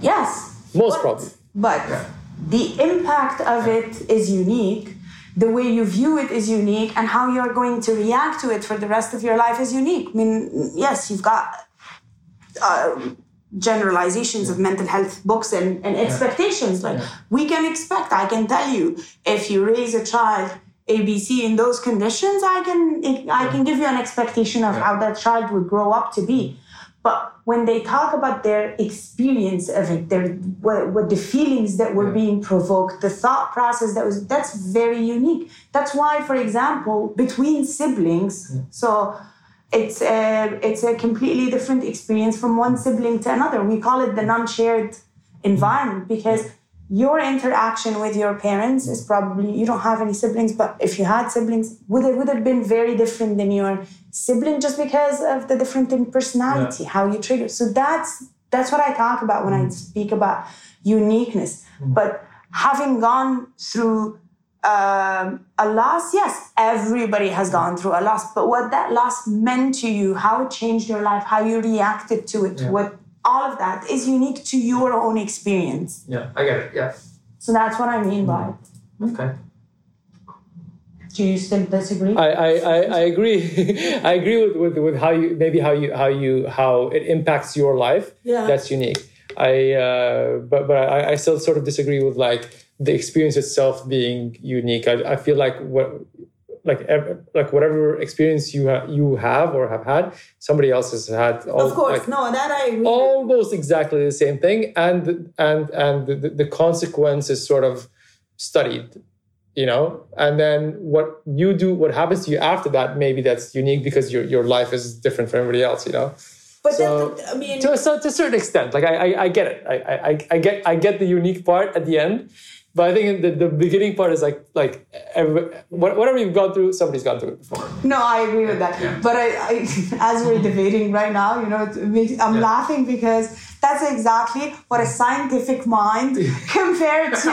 Yes. Most but, probably. But the impact of it is unique. The way you view it is unique, and how you're going to react to it for the rest of your life is unique. I mean, yes, you've got uh, generalizations of mental health books and, and expectations. Like, Yeah. we can expect, I can tell you, if you raise a child ABC in those conditions, I can I can give you an expectation of how that child would grow up to be. But when they talk about their experience of it, their what, what the feelings that were being provoked, the thought process that was that's very unique. That's why, for example, between siblings, so it's a it's a completely different experience from one sibling to another. We call it the non-shared environment because your interaction with your parents is probably you don't have any siblings, but if you had siblings, would it would have been very different than your sibling just because of the different in personality, how you trigger. So that's that's what I talk about when I mm. speak about uniqueness. Mm. But having gone through um, a loss, yes, everybody has gone through a loss. But what that loss meant to you, how it changed your life, how you reacted to it, what all of that is unique to your own experience. Yeah, I get it. Yeah. So that's what I mean by. Mm. Okay. Do you still disagree? I, I, I, agree. [laughs] I agree with, with, with how you maybe how you how you how it impacts your life. Yeah. That's unique. I uh, but but I, I still sort of disagree with like the experience itself being unique. I, I feel like what like like whatever experience you ha- you have or have had, somebody else has had. All, of course, like, no, that I agree. almost exactly the same thing and and and the, the consequence is sort of studied you know and then what you do what happens to you after that maybe that's unique because your your life is different from everybody else you know but so- then, I mean, to a, cer- to a certain extent like I, I i get it I, I I get i get the unique part at the end but i think the, the beginning part is like like every, whatever you've gone through somebody's gone through it before no, I agree with that. Yeah. But I, I, [laughs] as we're debating right now, you know, it makes, I'm Yeah. laughing because that's exactly what a scientific mind [laughs] compared to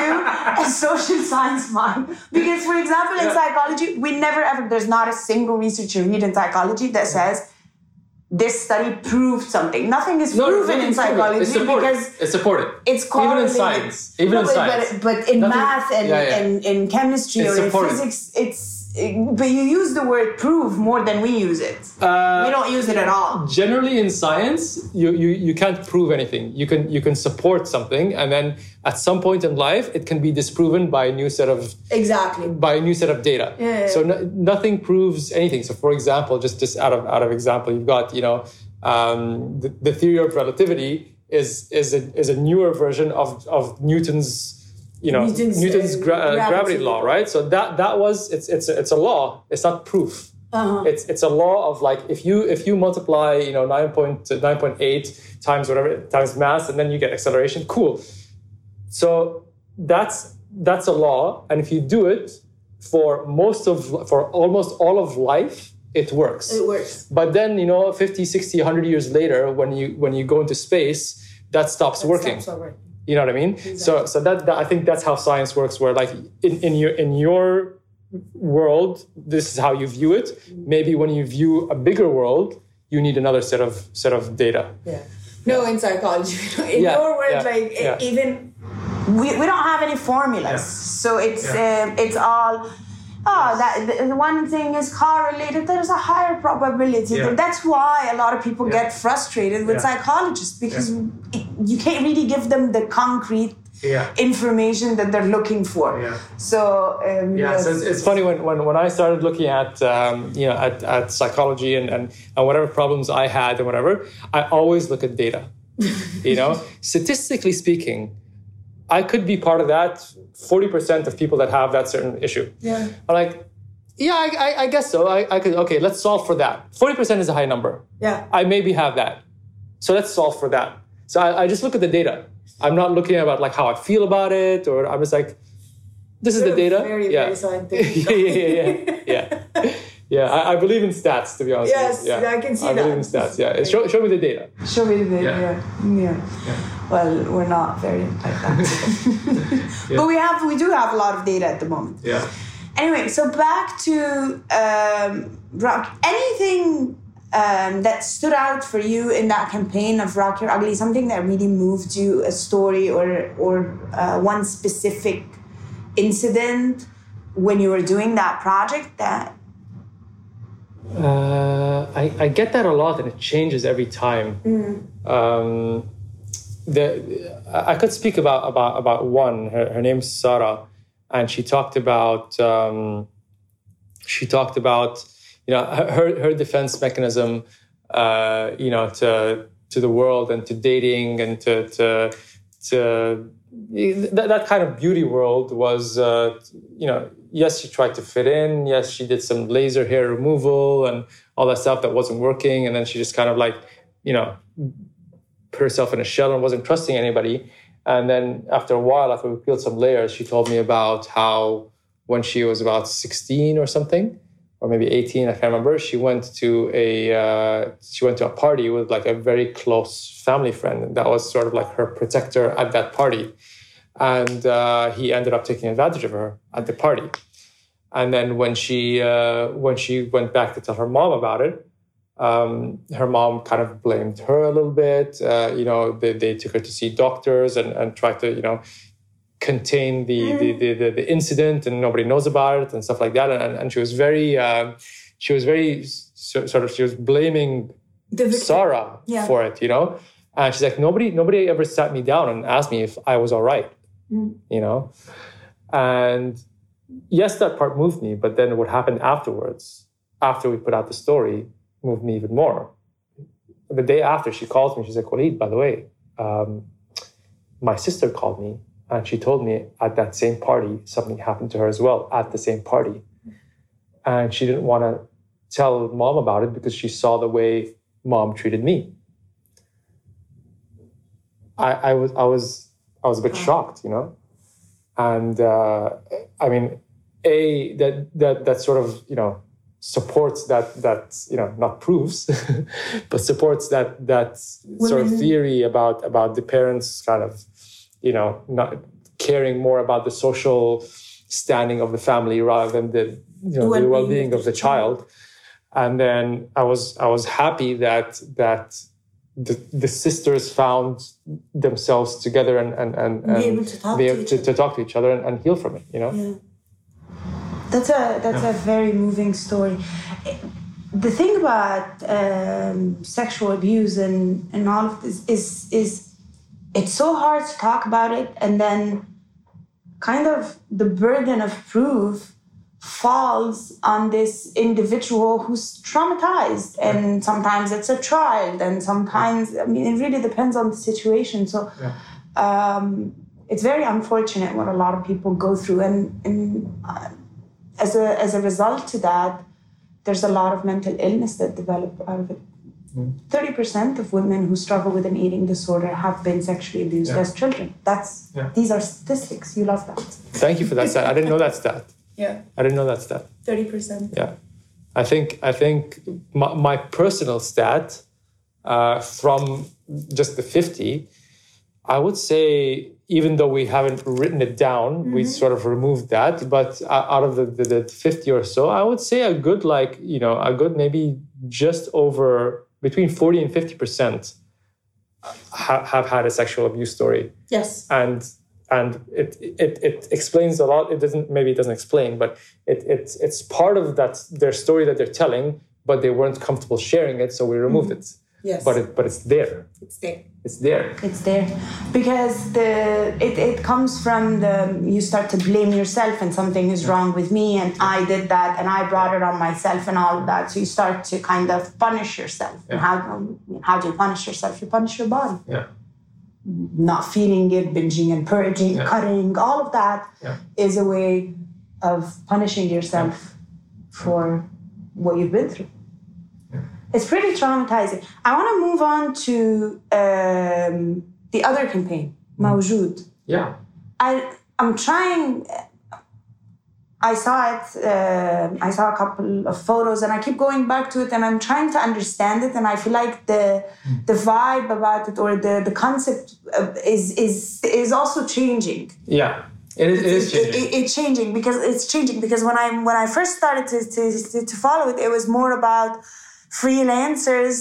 a social science mind. Because, for example, in psychology, we never ever, there's not a single research you read in psychology that says this study proved something. Nothing is proven in psychology it's supported. because it's supported. it's called even in science. Even No, in but, science. But, in Nothing- math and, Yeah, yeah. and in chemistry It's or in physics, it's but you use the word prove more than we use it. Uh, we don't use it at all. generally in science you, you you can't prove anything you can you can support something and then at some point in life it can be disproven by a new set of Exactly. by a new set of data Yeah, yeah, so no, nothing proves anything so for example just just out of out of example you've got you know um, the, the theory of relativity is is a, is a newer version of of newton's you know Newton's, newton's, uh, gra- uh, gravity. gravity law right so that that was it's it's a, it's a law it's not proof Uh-huh. it's it's a law of like if you if you multiply you know 9.9.8 times whatever times mass and then you get acceleration cool so that's that's a law and if you do it for most of for almost all of life it works It works. but then you know 50 60 100 years later when you when you go into space that stops working Stops. You know what I mean? So so that, that I think that's how science works. Where like in, in your in your world, this is how you view it. Maybe when you view a bigger world, you need another set of set of data. Yeah. No, in psychology, [laughs] in Yeah, your world, yeah, like yeah. even we, we don't have any formulas, so it's uh, it's all. Oh, that the, one thing is correlated. There's a higher probability. Yeah. That's why a lot of people Yeah. get frustrated with Yeah. psychologists because you can't really give them the concrete Yeah. information that they're looking for. Yeah. So um, Yeah, so it's, it's funny when, when, when I started looking at um, you know at, at psychology and, and, and whatever problems I had and whatever, I always look at data. [laughs] you know, statistically speaking, I could be part of that forty percent of people that have that certain issue. Yeah. I'm like, yeah, I, I, I guess so. I, I could okay, let's solve for that. Forty percent is a high number. Yeah. I maybe have that. So let's solve for that. So I, I just look at the data. I'm not looking about like how I feel about it, or I'm just like, this is the data. very, yeah. very scientific. [laughs] yeah, yeah, yeah, yeah. [laughs] Yeah, I, I believe in stats to be honest. Yes, yeah, I can see I believe in stats. Yeah, show, show me the data. Show me the video. Yeah. Yeah. yeah. Well, we're not very like that. [laughs] But we have we do have a lot of data at the moment. Yeah. Anyway, so back to um, rock. Anything um, that stood out for you in that campaign of Rock Your Ugly? Something that really moved you, a story or or uh, one specific incident when you were doing that project that uh, I, I get that a lot and it changes every time. Um, the, I could speak about about about one. Her, her name's Sarah and she talked about um, she talked about you know her her defense mechanism uh, you know to to the world and to dating and to to to that, that kind of beauty world was uh, you know yes she tried to fit in. Yes she did some laser hair removal and all that stuff that wasn't working. And then she just kind of like you know put herself in a shell and wasn't trusting anybody. And then after a while after we peeled some layers she told me about how when she was about 16 or something or maybe 18 i can't remember she went to a uh, she went to a party with like a very close family friend. That was sort of like her protector at that party and uh, he ended up taking advantage of her at the party and then when she uh, when she went back to tell her mom about it um, her mom kind of blamed her a little bit uh, you know they, they took her to see doctors and, and tried to you know contain the, the, the, the, the incident and nobody knows about it and stuff like that. And, and she was very, uh, she was very so, sort of, she was blaming Sarah Yeah. for it, you know? And she's like, nobody, nobody ever sat me down and asked me if I was all right, you know? And yes, that part moved me, but then what happened afterwards, after we put out the story, moved me even more. The day after, she calls me. She's like, Khalid, by the way, um, my sister called me and she told me at that same party something happened to her as well at the same party. And she didn't want to tell mom about it because she saw the way mom treated me. I, I was I was I was a bit shocked, you know, and uh, I mean, a that that that sort of you know supports that that you know not proves, [laughs] but supports that that sort of theory about about the parents kind of you know not caring more about the social standing of the family rather than the you know the Well-being. well-being of the child. And then i was i was happy that that the, the sisters found themselves together and and and, Be able to talk be to each to, other. to talk to each other and, and heal from it you know Yeah. That's a that's a very moving story. The thing about um, sexual abuse and, and all of this is is it's so hard to talk about it and then kind of the burden of proof falls on this individual who's traumatized and sometimes it's a child and sometimes i mean it really depends on the situation. So um, it's very unfortunate what a lot of people go through and, and uh, as a as a result to that there's a lot of mental illness that develop out of it. 30% of women who struggle with an eating disorder have been sexually abused Yeah. as children. That's Yeah. these are statistics. You love that. Thank you for that stat i didn't know that stat yeah. I didn't know that stat. 30% Yeah, I think I think my, my personal stat uh, from just the fifty, I would say even though we haven't written it down, we sort of removed that. But uh, out of the, the, the fifty or so, I would say a good like you know a good maybe just over between forty and fifty percent ha- have had a sexual abuse story. Yes. And and it, it it explains a lot. It doesn't maybe it doesn't explain, but it it's it's part of that their story that they're telling, but they weren't comfortable sharing it, so we removed it. Mm-hmm. yes But it but it's there. it's there It's there. it's there because the it, it comes from the you start to blame yourself and something is wrong with me and i did that and i brought it on myself and all of that so you start to kind of punish yourself and how, how do you punish yourself you punish your body Yeah. Not feeling it binging and purging Yeah. cutting all of that is Yeah. a way of punishing yourself for what you've been through it's pretty traumatizing. I want to move on to um, the other campaign, Mawjood. Yeah. I I'm trying. I saw it. Uh, I saw a couple of photos, and I keep going back to it, and I'm trying to understand it. And I feel like the the vibe about it or the the concept is is is also changing Yeah. It is. It is it- changing. it- it's changing because it's changing because when I when I first started to, to, to, to follow it, it was more about freelancers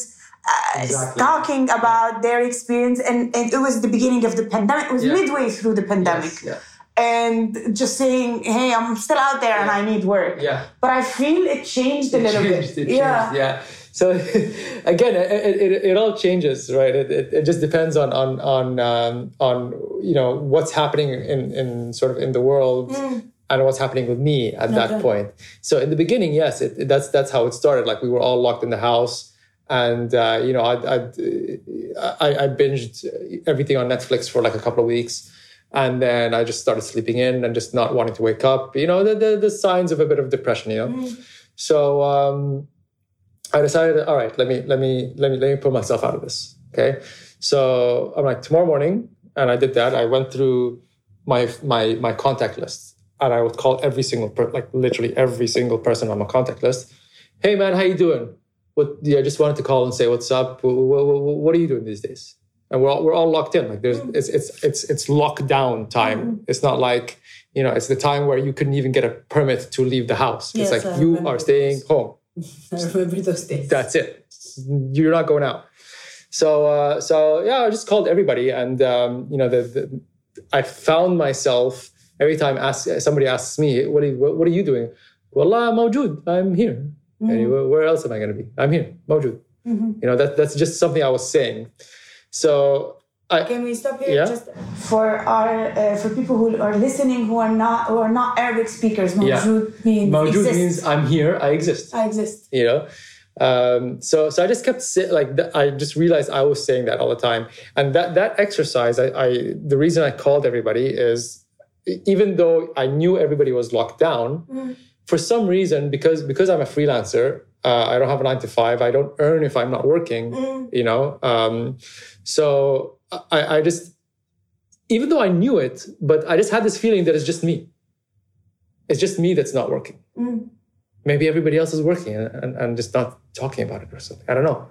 uh, Exactly. talking about their experience, and, and it was the beginning of the pandemic. It was Yeah. midway through the pandemic, Yes, yeah. And just saying, "Hey, I'm still out there and I need work." Yeah. But I feel it changed a little changed, bit. It yeah. changed, yeah. So [laughs] again, it, it, it, it all changes, right? It, it, it just depends on on on um, on you know what's happening in in sort of in the world and what's happening with me at Okay. that point. So in the beginning, yes, it, it- that's that's how it started. Like we were all locked in the house, and uh, you know, I'd, I I binged everything on Netflix for like a couple of weeks. And then I just started sleeping in and just not wanting to wake up. You know, the, the, the signs of a bit of depression, you know. So um, I decided, all right, let me let me let me let me put myself out of this. Okay. So I'm like tomorrow morning, and I did that. I went through my my my contact list, and I would call every single per, like literally every single person on my contact list. Hey man, how you doing? What? Yeah, I just wanted to call and say what's up. What, what, what are you doing these days? And we're all, we're all locked in. Like there's it's it's it's it's lockdown time. It's not like you know it's the time where you couldn't even get a permit to leave the house. Yes, it's I like you are staying home [laughs] I remember those days. that's it. You're not going out. So uh, so yeah, I just called everybody, and um, you know, the, the I found myself every time ask, somebody asks me, "What are you, what, what are you doing?" Well, I'm mawjood. I'm here. And where, where else am I going to be? I'm here, mawjood. You know, that that's just something I was saying. So I Can we stop here? Yeah. Just for our uh, for people who are listening who are not who are not Arabic speakers, Yeah. mawjood means exist. means I'm here. I exist. I exist. you know um, so so i just kept say, like i just realized i was saying that all the time and that that exercise I, I the reason i called everybody is even though i knew everybody was locked down for some reason because because i'm a freelancer uh, i don't have a nine to five i don't earn if i'm not working you know um, so I, I just even though i knew it but i just had this feeling that it's just me it's just me that's not working maybe everybody else is working and, just not talking about it or something. I don't know.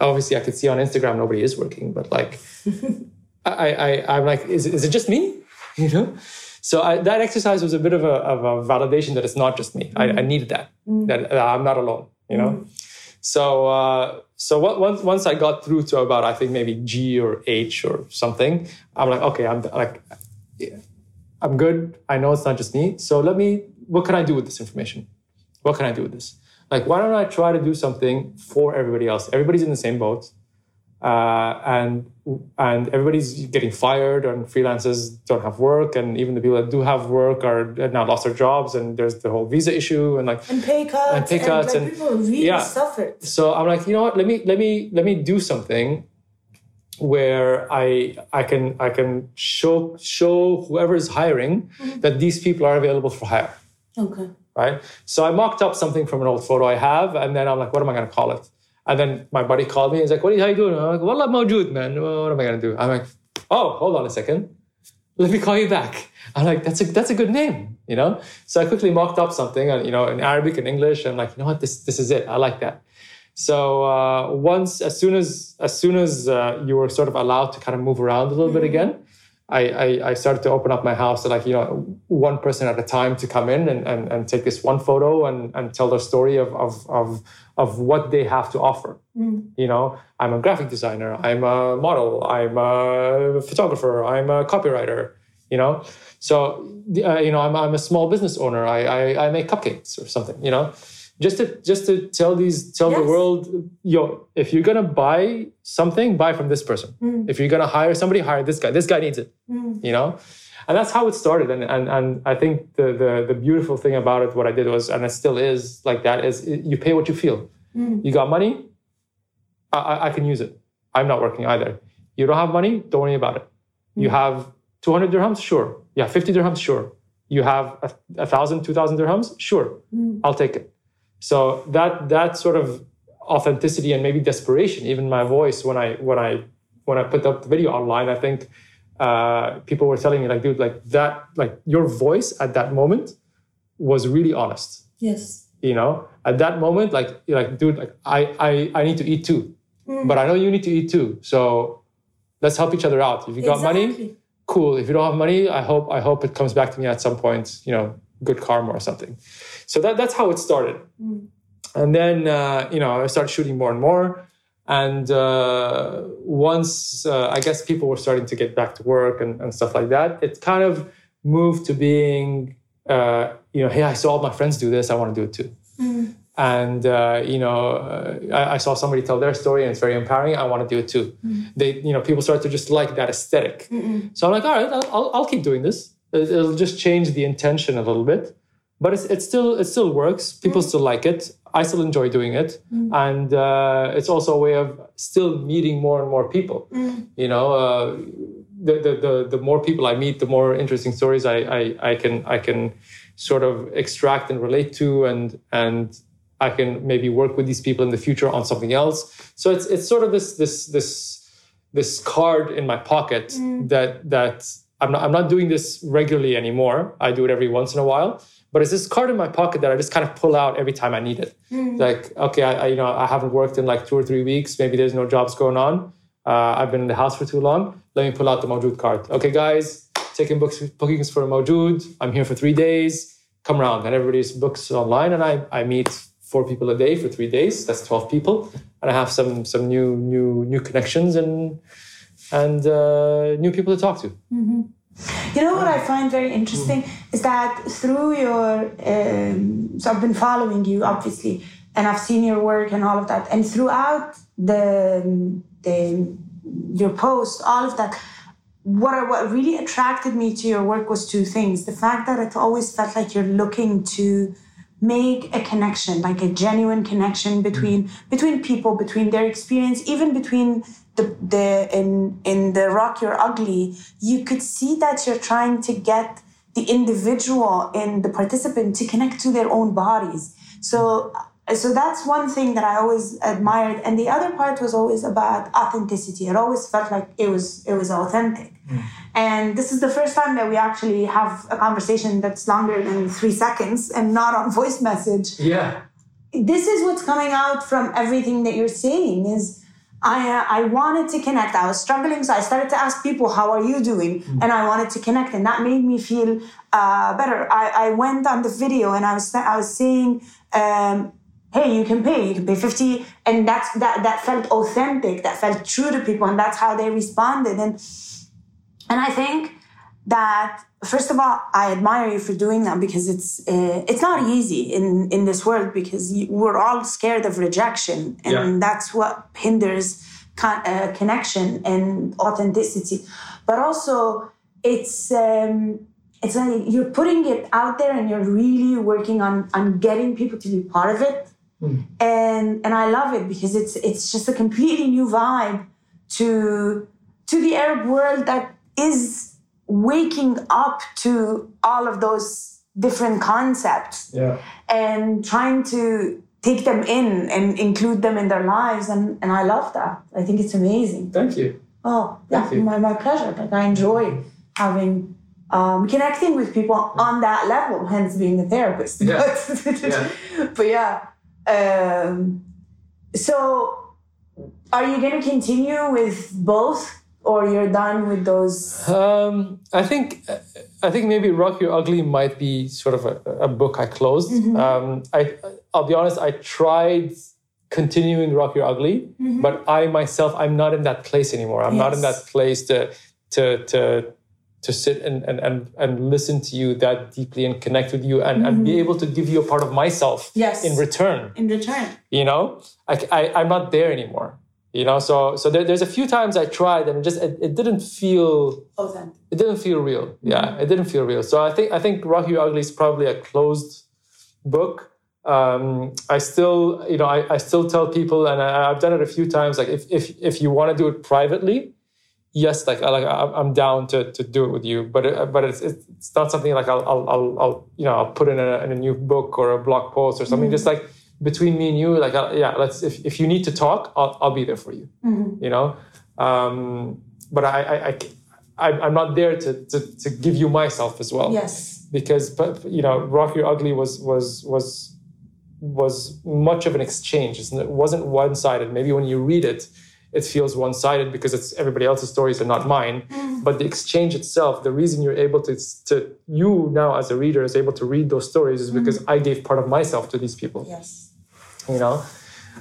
Obviously, I could see on Instagram nobody is working, but like, [laughs] I, I, I'm like, is, it- is it just me? [laughs] You know? So I, that exercise was a bit of a, of a validation that it's not just me. I, I needed that, that uh, I'm not alone, you know? So, uh, so once, once I got through to about, I think maybe G or H or something, I'm like, okay, I'm like, I'm good. I know it's not just me. So let me, what can I do with this information? What can I do with this? Like, why don't I try to do something for everybody else? Everybody's in the same boat. Uh, and and everybody's getting fired, and freelancers don't have work, and even the people that do have work are now lost their jobs, and there's the whole visa issue, and like And pay cuts. And pay cuts like, and- people really yeah. suffered. so I'm like, you know what? Let me let me let me do something where I I can I can show show whoever is hiring that these people are available for hire. Okay. Right. So I mocked up something from an old photo I have, and then I'm like, what am I going to call it? And then my buddy called me. And he's like, what are you, doing? I'm like, well, I'm mawjood, man. What am I going to do? I'm like, oh, hold on a second. Let me call you back. I'm like, that's a that's a good name, you know. So I quickly mocked up something, and you know, in Arabic and English. I'm like, you know what? This this is it. I like that. So uh, once, as soon as as soon as uh, you were sort of allowed to kind of move around a little bit again, I, I I started to open up my house to like you know one person at a time to come in and and, and take this one photo and and tell their story of of of of what they have to offer. Mm. You know, I'm a graphic designer. I'm a model. I'm a photographer. I'm a copywriter. You know, so uh, you know, I'm, I'm a small business owner. I, I I make cupcakes or something. You know, just to just to tell these tell the world, yo, if you're gonna buy something, buy from this person. Mm. If you're gonna hire somebody, hire this guy. This guy needs it. Mm. You know. And that's how it started, and, and and I think the, the the beautiful thing about it, what I did was, and it still is like that, is you pay what you feel. Mm. You got money, I, I- I can use it. I'm not working either. You don't have money, don't worry about it. Mm. You have 200 dirhams, sure. You have 50 dirhams, sure. You have a, a thousand, 2,000 dirhams, sure. Mm. I'll take it. So that that sort of authenticity and maybe desperation, even my voice when I when I when I put up the video online, I think uh, people were telling me like, dude, like that, like your voice at that moment was really honest. Yes. you know at that moment like you're like dude like i i, I need to eat too. But i know you need to eat too. So let's help each other out. If you got money cool. If you don't have money i hope i hope it comes back to me at some point you know good karma or something. So that that's how it started. And then, uh, you know, I started shooting more and more. And uh, once uh, I guess people were starting to get back to work and, and stuff like that, it kind of moved to being, uh, you know, hey, I saw all my friends do this, I want to do it too. Mm. And uh, you know, uh, I, I, saw somebody tell their story, and it's very empowering. I want to do it too. Mm. They, you know, people start to just like that esthetic. So I'm like, all right, I'll, I'll keep doing this. It'll just change the intention a little bit, but it's, it's still it still works. People mm. still like it. I still enjoy doing it, mm. and uh, it's also a way of still meeting more and more people. Mm. You know, uh, the, the, the the more people I meet, the more interesting stories I, I I can I can sort of extract and relate to, and and I can maybe work with these people in the future on something else. So it's it's sort of this this this this card in my pocket mm. that that I'm not I'm not doing this regularly anymore. I do it every once in a while, but it's this card in my pocket that I just kind of pull out every time I need it. Mm. Like okay, I, I, you know I haven't worked in like two or three weeks. Maybe there's no jobs going on. Uh, I've been in the house for too long. Let me pull out the Mawjood card. Okay, guys, taking books bookings for Mawjood. I'm here for three days. Come around, and everybody's books online, and I I meet four people a day for three days. That's twelve people, and I have some some new new new connections and and uh, new people to talk to. Mm-hmm. You know what I find very interesting mm. is that through your um, so I've been following you obviously, and I've seen your work and all of that, and throughout the the your post, all of that. What, what really attracted me to your work was two things. The fact that it always felt like you're looking to make a connection like a genuine connection between between people between their experience even between the the in in the Rock Your Ugly you could see that you're trying to get the individual and the participant to connect to their own bodies so so that's one thing that I always admired. And the other part was always about authenticity. It always felt like it was it was authentic. Mm. And this is the first time that we actually have a conversation that's longer than three seconds and not on voice message. Yeah. This is what's coming out from everything that you're saying is I, uh, I wanted to connect. I was struggling, so I started to ask people, "How are you doing?" Mm. And I wanted to connect, and that made me feel uh, better. I, I went on the video, and I was I was saying, um, hey, you can pay, you can pay 50. And that's that that felt authentic, that felt true to people, and that's how they responded. And and I think that first of all, I admire you for doing that because it's uh, it's not easy in in this world because we're all scared of rejection, and yeah. that's what hinders con- uh, connection and authenticity. But also, it's um, it's like you're putting it out there and you're really working on on getting people to be part of it Mm. And and I love it because it's it's just a completely new vibe to to the Arab world that is waking up to all of those different concepts yeah. and trying to take them in and include them in their lives and, and I love that. I think it's amazing. Thank you. Oh, yeah, my, my pleasure. Like I enjoy having um, connecting with people on that level, hence being a therapist. Yeah. but, [laughs] yeah. but yeah, um, so, are you going to continue with both, or you're done with those? Um, I think, I think maybe Rock Your Ugly might be sort of a, a book I closed. Mm-hmm. Um, I, I'll be honest, I tried continuing Rock Your Ugly, mm-hmm. but I myself, I'm not in that place anymore. I'm yes. not in that place to to to to sit and, and, and, and listen to you that deeply and connect with you and, mm-hmm. and be mm-hmm. able to give you a part of myself yes. in return. In return. You know, I, I, am not there anymore. You know, so so there, there's a few times I tried and it just it, it didn't feel authentic. It didn't feel real. Yeah, it didn't feel real. So I think I think Rock Your Ugly is probably a closed book. Um, I still, you know, I, I still tell people, and I, I've done it a few times. Like if if if you want to do it privately, yes, like I, like I'm down to, to do it with you, but it, but it's it's not something like I'll I'll I'll, I'll you know I'll put in a, in a, new book or a blog post or something. Mm-hmm. Just like between me and you, like I'll, yeah, let's if, if you need to talk, I'll I'll be there for you. Mm-hmm. You know, um, but I I, I I'm not there to, to to give you myself as well. Yes, because but you know, Rock Your Ugly was was was was much of an exchange. It wasn't one sided. Maybe when you read it it feels one-sided because it's everybody else's stories and not mine mm. but the exchange itself the reason you're able to, to you now as a reader is able to read those stories is because mm. i gave part of myself to these people yes you know.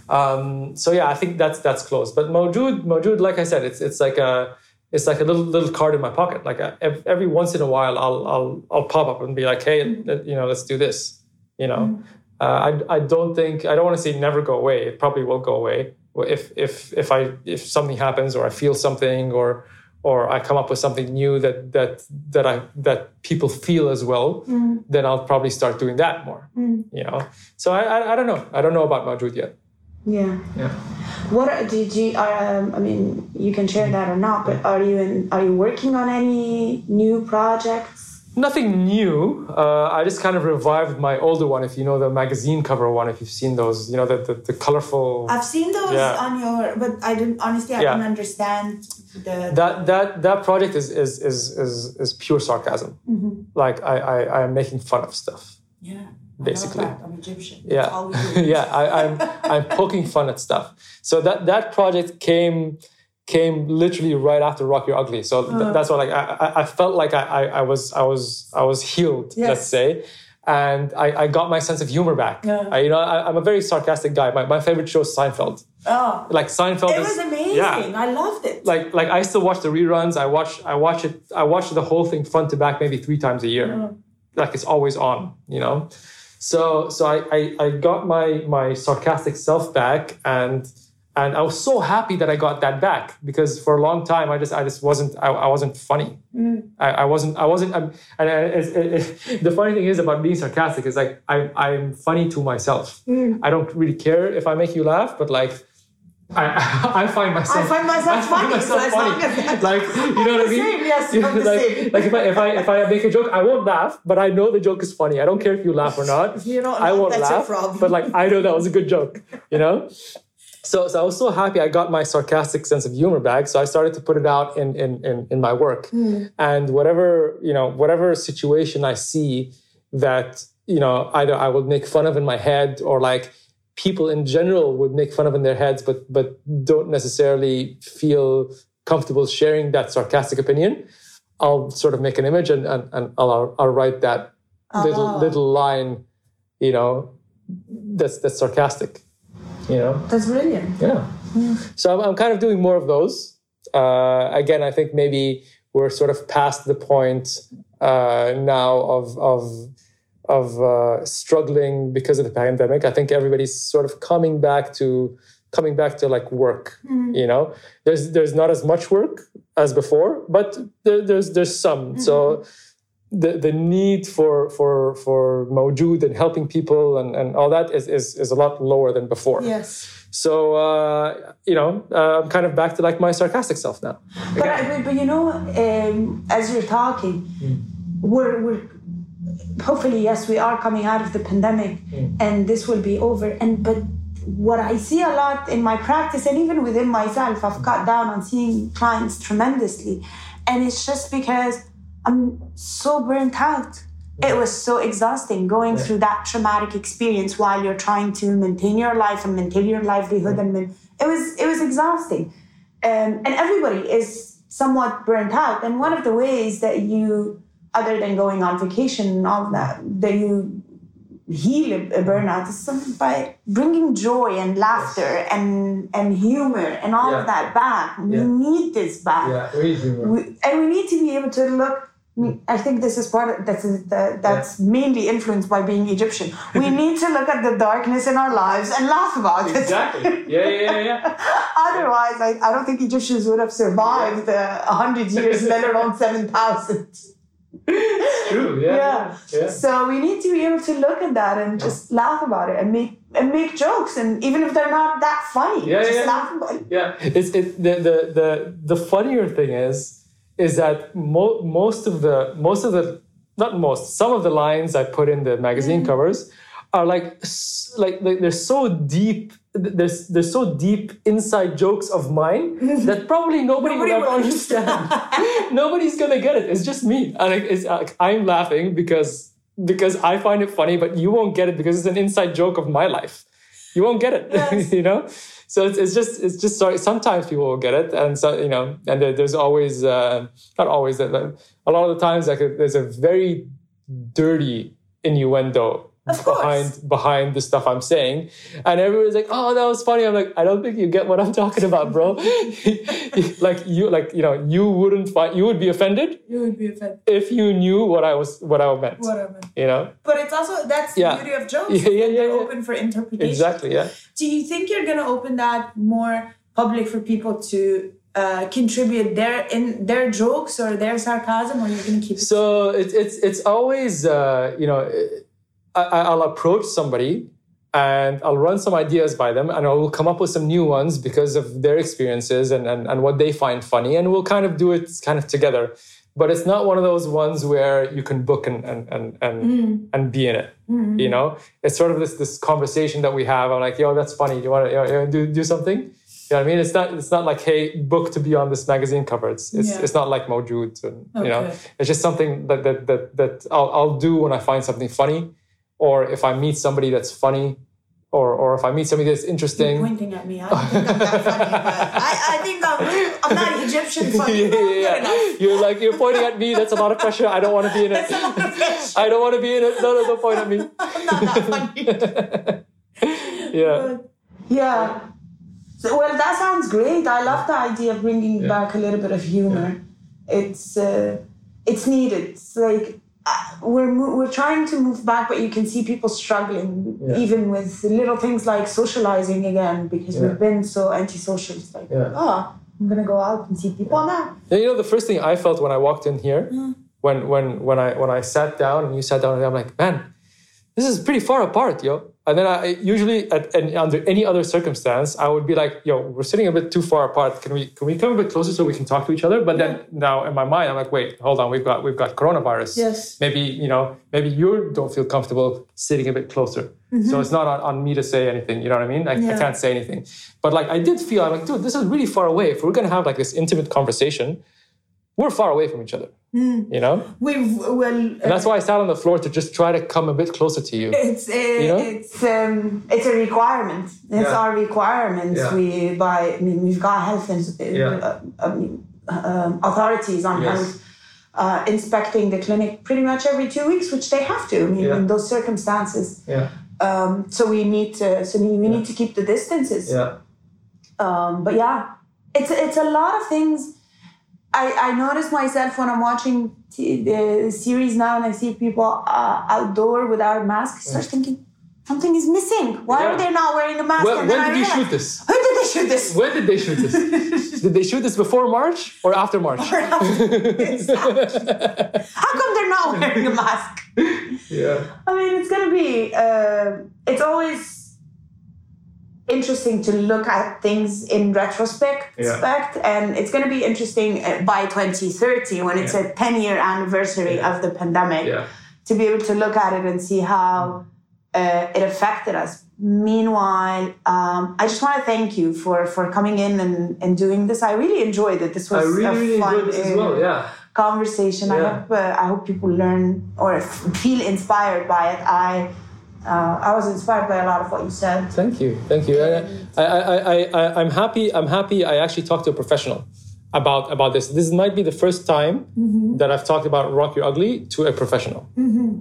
Um, so yeah, I think that's that's close. But Mawjood, Mawjood, like I said, it's it's like a it's like a little little card in my pocket. Like a, every, every once in a while, I'll I'll I'll pop up and be like, hey, you know, let's do this. You know, mm. uh, I I don't think I don't want to say never go away. It probably will go away if if if I if something happens or I feel something or or I come up with something new that that that I that people feel as well, mm. then I'll probably start doing that more. Mm. You know, so I, I, I don't know. I don't know about Mawjood yet. Yeah. Yeah. What did you? Um, I mean, you can share that or not. But are you in? Are you working on any new projects? Nothing new. Uh, I just kind of revived my older one. If you know the magazine cover one, if you've seen those, you know the the, the colorful. I've seen those yeah. on your, but I didn't honestly. I yeah. don't understand the. That that that project is is is is, is pure sarcasm. Mm-hmm. Like I, I I am making fun of stuff. Yeah basically. I'm Egyptian. Yeah, [laughs] yeah. I, am I'm, I'm poking fun at stuff. So that that project came came literally right after Rock Your Ugly. So th- uh. that's why like I, I felt like I, I, I was I was I was healed. Yes. Let's say. And I, I got my sense of humor back. Yeah. I, you know, I, am a very sarcastic guy. My, my favorite show is Seinfeld. Oh, like Seinfeld. It was amazing. Yeah. I loved it. Like like I still watch the reruns. I watch I watch it. I watch the whole thing front to back maybe three times a year. Like it's always on. You know. So so I, I, I got my my sarcastic self back and and I was so happy that I got that back because for a long time I just I just wasn't I, I wasn't funny. Mm. I, I wasn't I wasn't I'm, and it, the funny thing is about being sarcastic is like I I'm funny to myself. Mm. I don't really care if I make you laugh, but like I, [laughs] I find myself. I find myself I find funny. Myself so funny. [laughs] like you know what I [laughs] mean? Same, yes, like, like if I if I if I make a joke, I won't laugh, but I know the joke is funny. I don't care if you laugh or not. you know, I won't laugh. But like I know that was a good joke. You know. So, so I was so happy I got my sarcastic sense of humor back. So I started to put it out in in in, in my work. Mm. And whatever you know, whatever situation I see that you know either I will make fun of in my head or like people in general would make fun of in their heads, but but don't necessarily feel comfortable sharing that sarcastic opinion, I'll sort of make an image and and, and I'll I'll write that little oh. little line, you know, that's that's sarcastic. You know, that's brilliant. Yeah. Mm. So I'm, I'm kind of doing more of those. Uh, again, I think maybe we're sort of past the point uh, now of of of uh, struggling because of the pandemic. I think everybody's sort of coming back to coming back to like work. Mm-hmm. You know, there's there's not as much work as before, but there, there's there's some. Mm-hmm. So the the need for for for Mawjood and helping people and, and all that is, is is a lot lower than before. Yes. So uh, you know, uh, I'm kind of back to like my sarcastic self now. But, I, but you know, um, as you're talking, mm. we're we're hopefully yes we are coming out of the pandemic mm. and this will be over and but what i see a lot in my practice and even within myself i've cut down on seeing clients tremendously and it's just because i'm so burnt out it was so exhausting going yeah. through that traumatic experience while you're trying to maintain your life and maintain your livelihood and it was it was exhausting um, and everybody is somewhat burnt out and one of the ways that you other than going on vacation and all that, that you heal a burnout is by bringing joy and laughter yes. and and humor and all yeah. of that back. We need this back. Yeah, humor. We, and we need to be able to look. I think this is part of that's the, that's yeah. mainly influenced by being Egyptian. We [laughs] need to look at the darkness in our lives and laugh about it. Exactly. Yeah, yeah, yeah. [laughs] Otherwise, I, I don't think Egyptians would have survived a uh, hundred years, [laughs] let alone seven thousand. True. Yeah, yeah. yeah. So we need to be able to look at that and just laugh about it and make and make jokes and even if they're not that funny, yeah, just yeah. laugh about it. Yeah. It's it the the the, the funnier thing is is that mo- most of the most of the not most some of the lines I put in the magazine mm. covers are like like, like they're so deep there's there's so deep inside jokes of mine [laughs] that probably nobody, nobody will ever understand. [laughs] Nobody's gonna get it. It's just me. And it's, like, I'm laughing because because I find it funny, but you won't get it because it's an inside joke of my life. You won't get it. [laughs] Yes. you know. So it's, it's just it's just sorry. Sometimes people will get it, and so you know, and there's always uh, not always a lot of the times like there's a very dirty innuendo behind behind the stuff I'm saying. And everyone's like, "Oh, that was funny." I'm like, "I don't think you get what I'm talking about, bro." [laughs] [laughs] like you, like you know, you wouldn't find you would be offended. You would be offended if you knew what I was what I meant. What I meant. You know. But it's also that's Yeah. the beauty of jokes. Yeah, yeah, yeah, They're yeah. Open for interpretation. Exactly. Yeah. Do you think you're going to open that more public for people to uh, contribute their in their jokes or their sarcasm, or you're going to keep it? So it's it's it's always uh, you know I- I'll approach somebody and I'll run some ideas by them and I will come up with some new ones because of their experiences and, and, and what they find funny and we'll kind of do it kind of together. But it's not one of those ones where you can book and and and and, mm. and be in it. Mm-hmm. You know, it's sort of this this conversation that we have. I'm like, yo, that's funny. Do you want to do do something? You know what I mean? It's not it's not like, hey, book to be on this magazine cover. It's it's, Yeah. it's not like Mawjood. And, You know, it's just something that that that that I'll I'll do when I find something funny, or if I meet somebody that's funny, or or if I meet somebody that's You're interesting. pointing at me. I don't think I'm that funny, but I, I think I'm, I'm not Egyptian [laughs] funny. yeah, but yeah, yeah. enough. You're like you're pointing at me. That's a lot of pressure. I don't want to be in it. That's a lot of. I don't want to be in it. No, no, don't point at me. [laughs] I'm not that funny. [laughs] Yeah. Yeah. So, well, that sounds great. I love the idea of bringing Yeah. back a little bit of humor. It's uh, it's needed. It's like we're we're trying to move back, but you can see people struggling, Yeah. even with little things like socializing again, because Yeah. we've been so antisocial. It's like, Yeah. oh, I'm gonna go out and see people now. Yeah, you know, the first thing I felt when I walked in here, Mm. when when when I when I sat down and you sat down, I'm like, man, this is pretty far apart, yo. And then I usually at, and under any other circumstance, I would be like, yo, we're sitting a bit too far apart. Can we can we come a bit closer so we can talk to each other? But then now in my mind, I'm like, wait, hold on, we've got we've got coronavirus. Yes. Maybe you know, maybe you don't feel comfortable sitting a bit closer. So it's not on, on me to say anything. You know what I mean? I, I Mm-hmm. Can't say anything. But like I did feel, I'm like, dude, this is really far away. If we're gonna have like this intimate conversation, we're far away from each other. Mm. You know? We've well, And that's why I sat on the floor to just try to come a bit closer to you. it's uh, know? it's um, it's a requirement. It's Yeah. our requirements. Yeah. We by I mean we've got health and Yeah. uh, I mean, um, authorities on Yes. health uh, inspecting the clinic pretty much every two weeks, which they have to. I mean, Yeah. in those circumstances. Yeah. Um, so we need to so we, we need to keep the distances. Yeah. Um, but yeah, it's it's a lot of things. I, I notice myself when I'm watching t- the series now and I see people uh, outdoor without masks. I start thinking something is missing. Why Yeah. are they not wearing a mask? When, And when I did you realize, shoot this? When did they shoot this? When did they shoot this? [laughs] did they shoot this before March or after March? [laughs] How come they're not wearing a mask? yeah. I mean, it's gonna be. Uh, it's always interesting to look at things in retrospect, Yeah. and it's gonna be interesting uh, by 2030 when it's a 10 year anniversary Yeah. of the pandemic Yeah. to be able to look at it and see how uh, it affected us. Meanwhile, um, I just want to thank you for for coming in and, and doing this. I really enjoyed it. This was I really, a really fun as well. Yeah. conversation. I Yeah. hope uh, I hope people learn or feel inspired by it. I uh, I was inspired by a lot of what you said. Thank you, thank you. I, I, I, I, I'm happy. I'm happy. I actually talked to a professional about about this. This might be the first time that I've talked about Rock Your Ugly to a professional.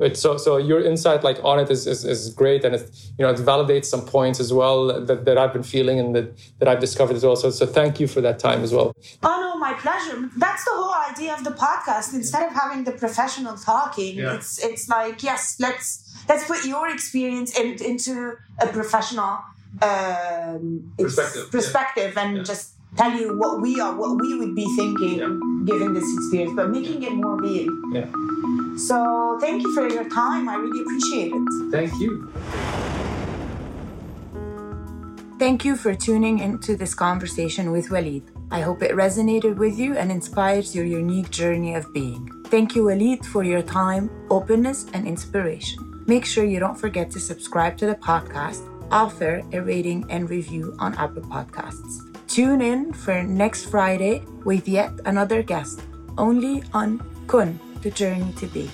It's so so your insight like on it is, is, is great, and it you know it validates some points as well that, that I've been feeling and that, that I've discovered as well. So so thank you for that time as well. Oh no, my pleasure. That's the whole idea of the podcast. Instead of having the professional talking, Yeah. it's it's like yes, let's let's put your experience in, into a professional um, it's Perspective, yeah. and Yeah. just tell you what we are, what we would be thinking, Yeah. given this experience, but making it more real. Yeah. So thank you for your time. I really appreciate it. Thank you. Thank you for tuning into this conversation with Walid. I hope it resonated with you and inspires your unique journey of being. Thank you, Walid, for your time, openness, and inspiration. Make sure you don't forget to subscribe to the podcast, offer a rating and review on Apple Podcasts. Tune in for next Friday with yet another guest, only on Kun, the journey to be.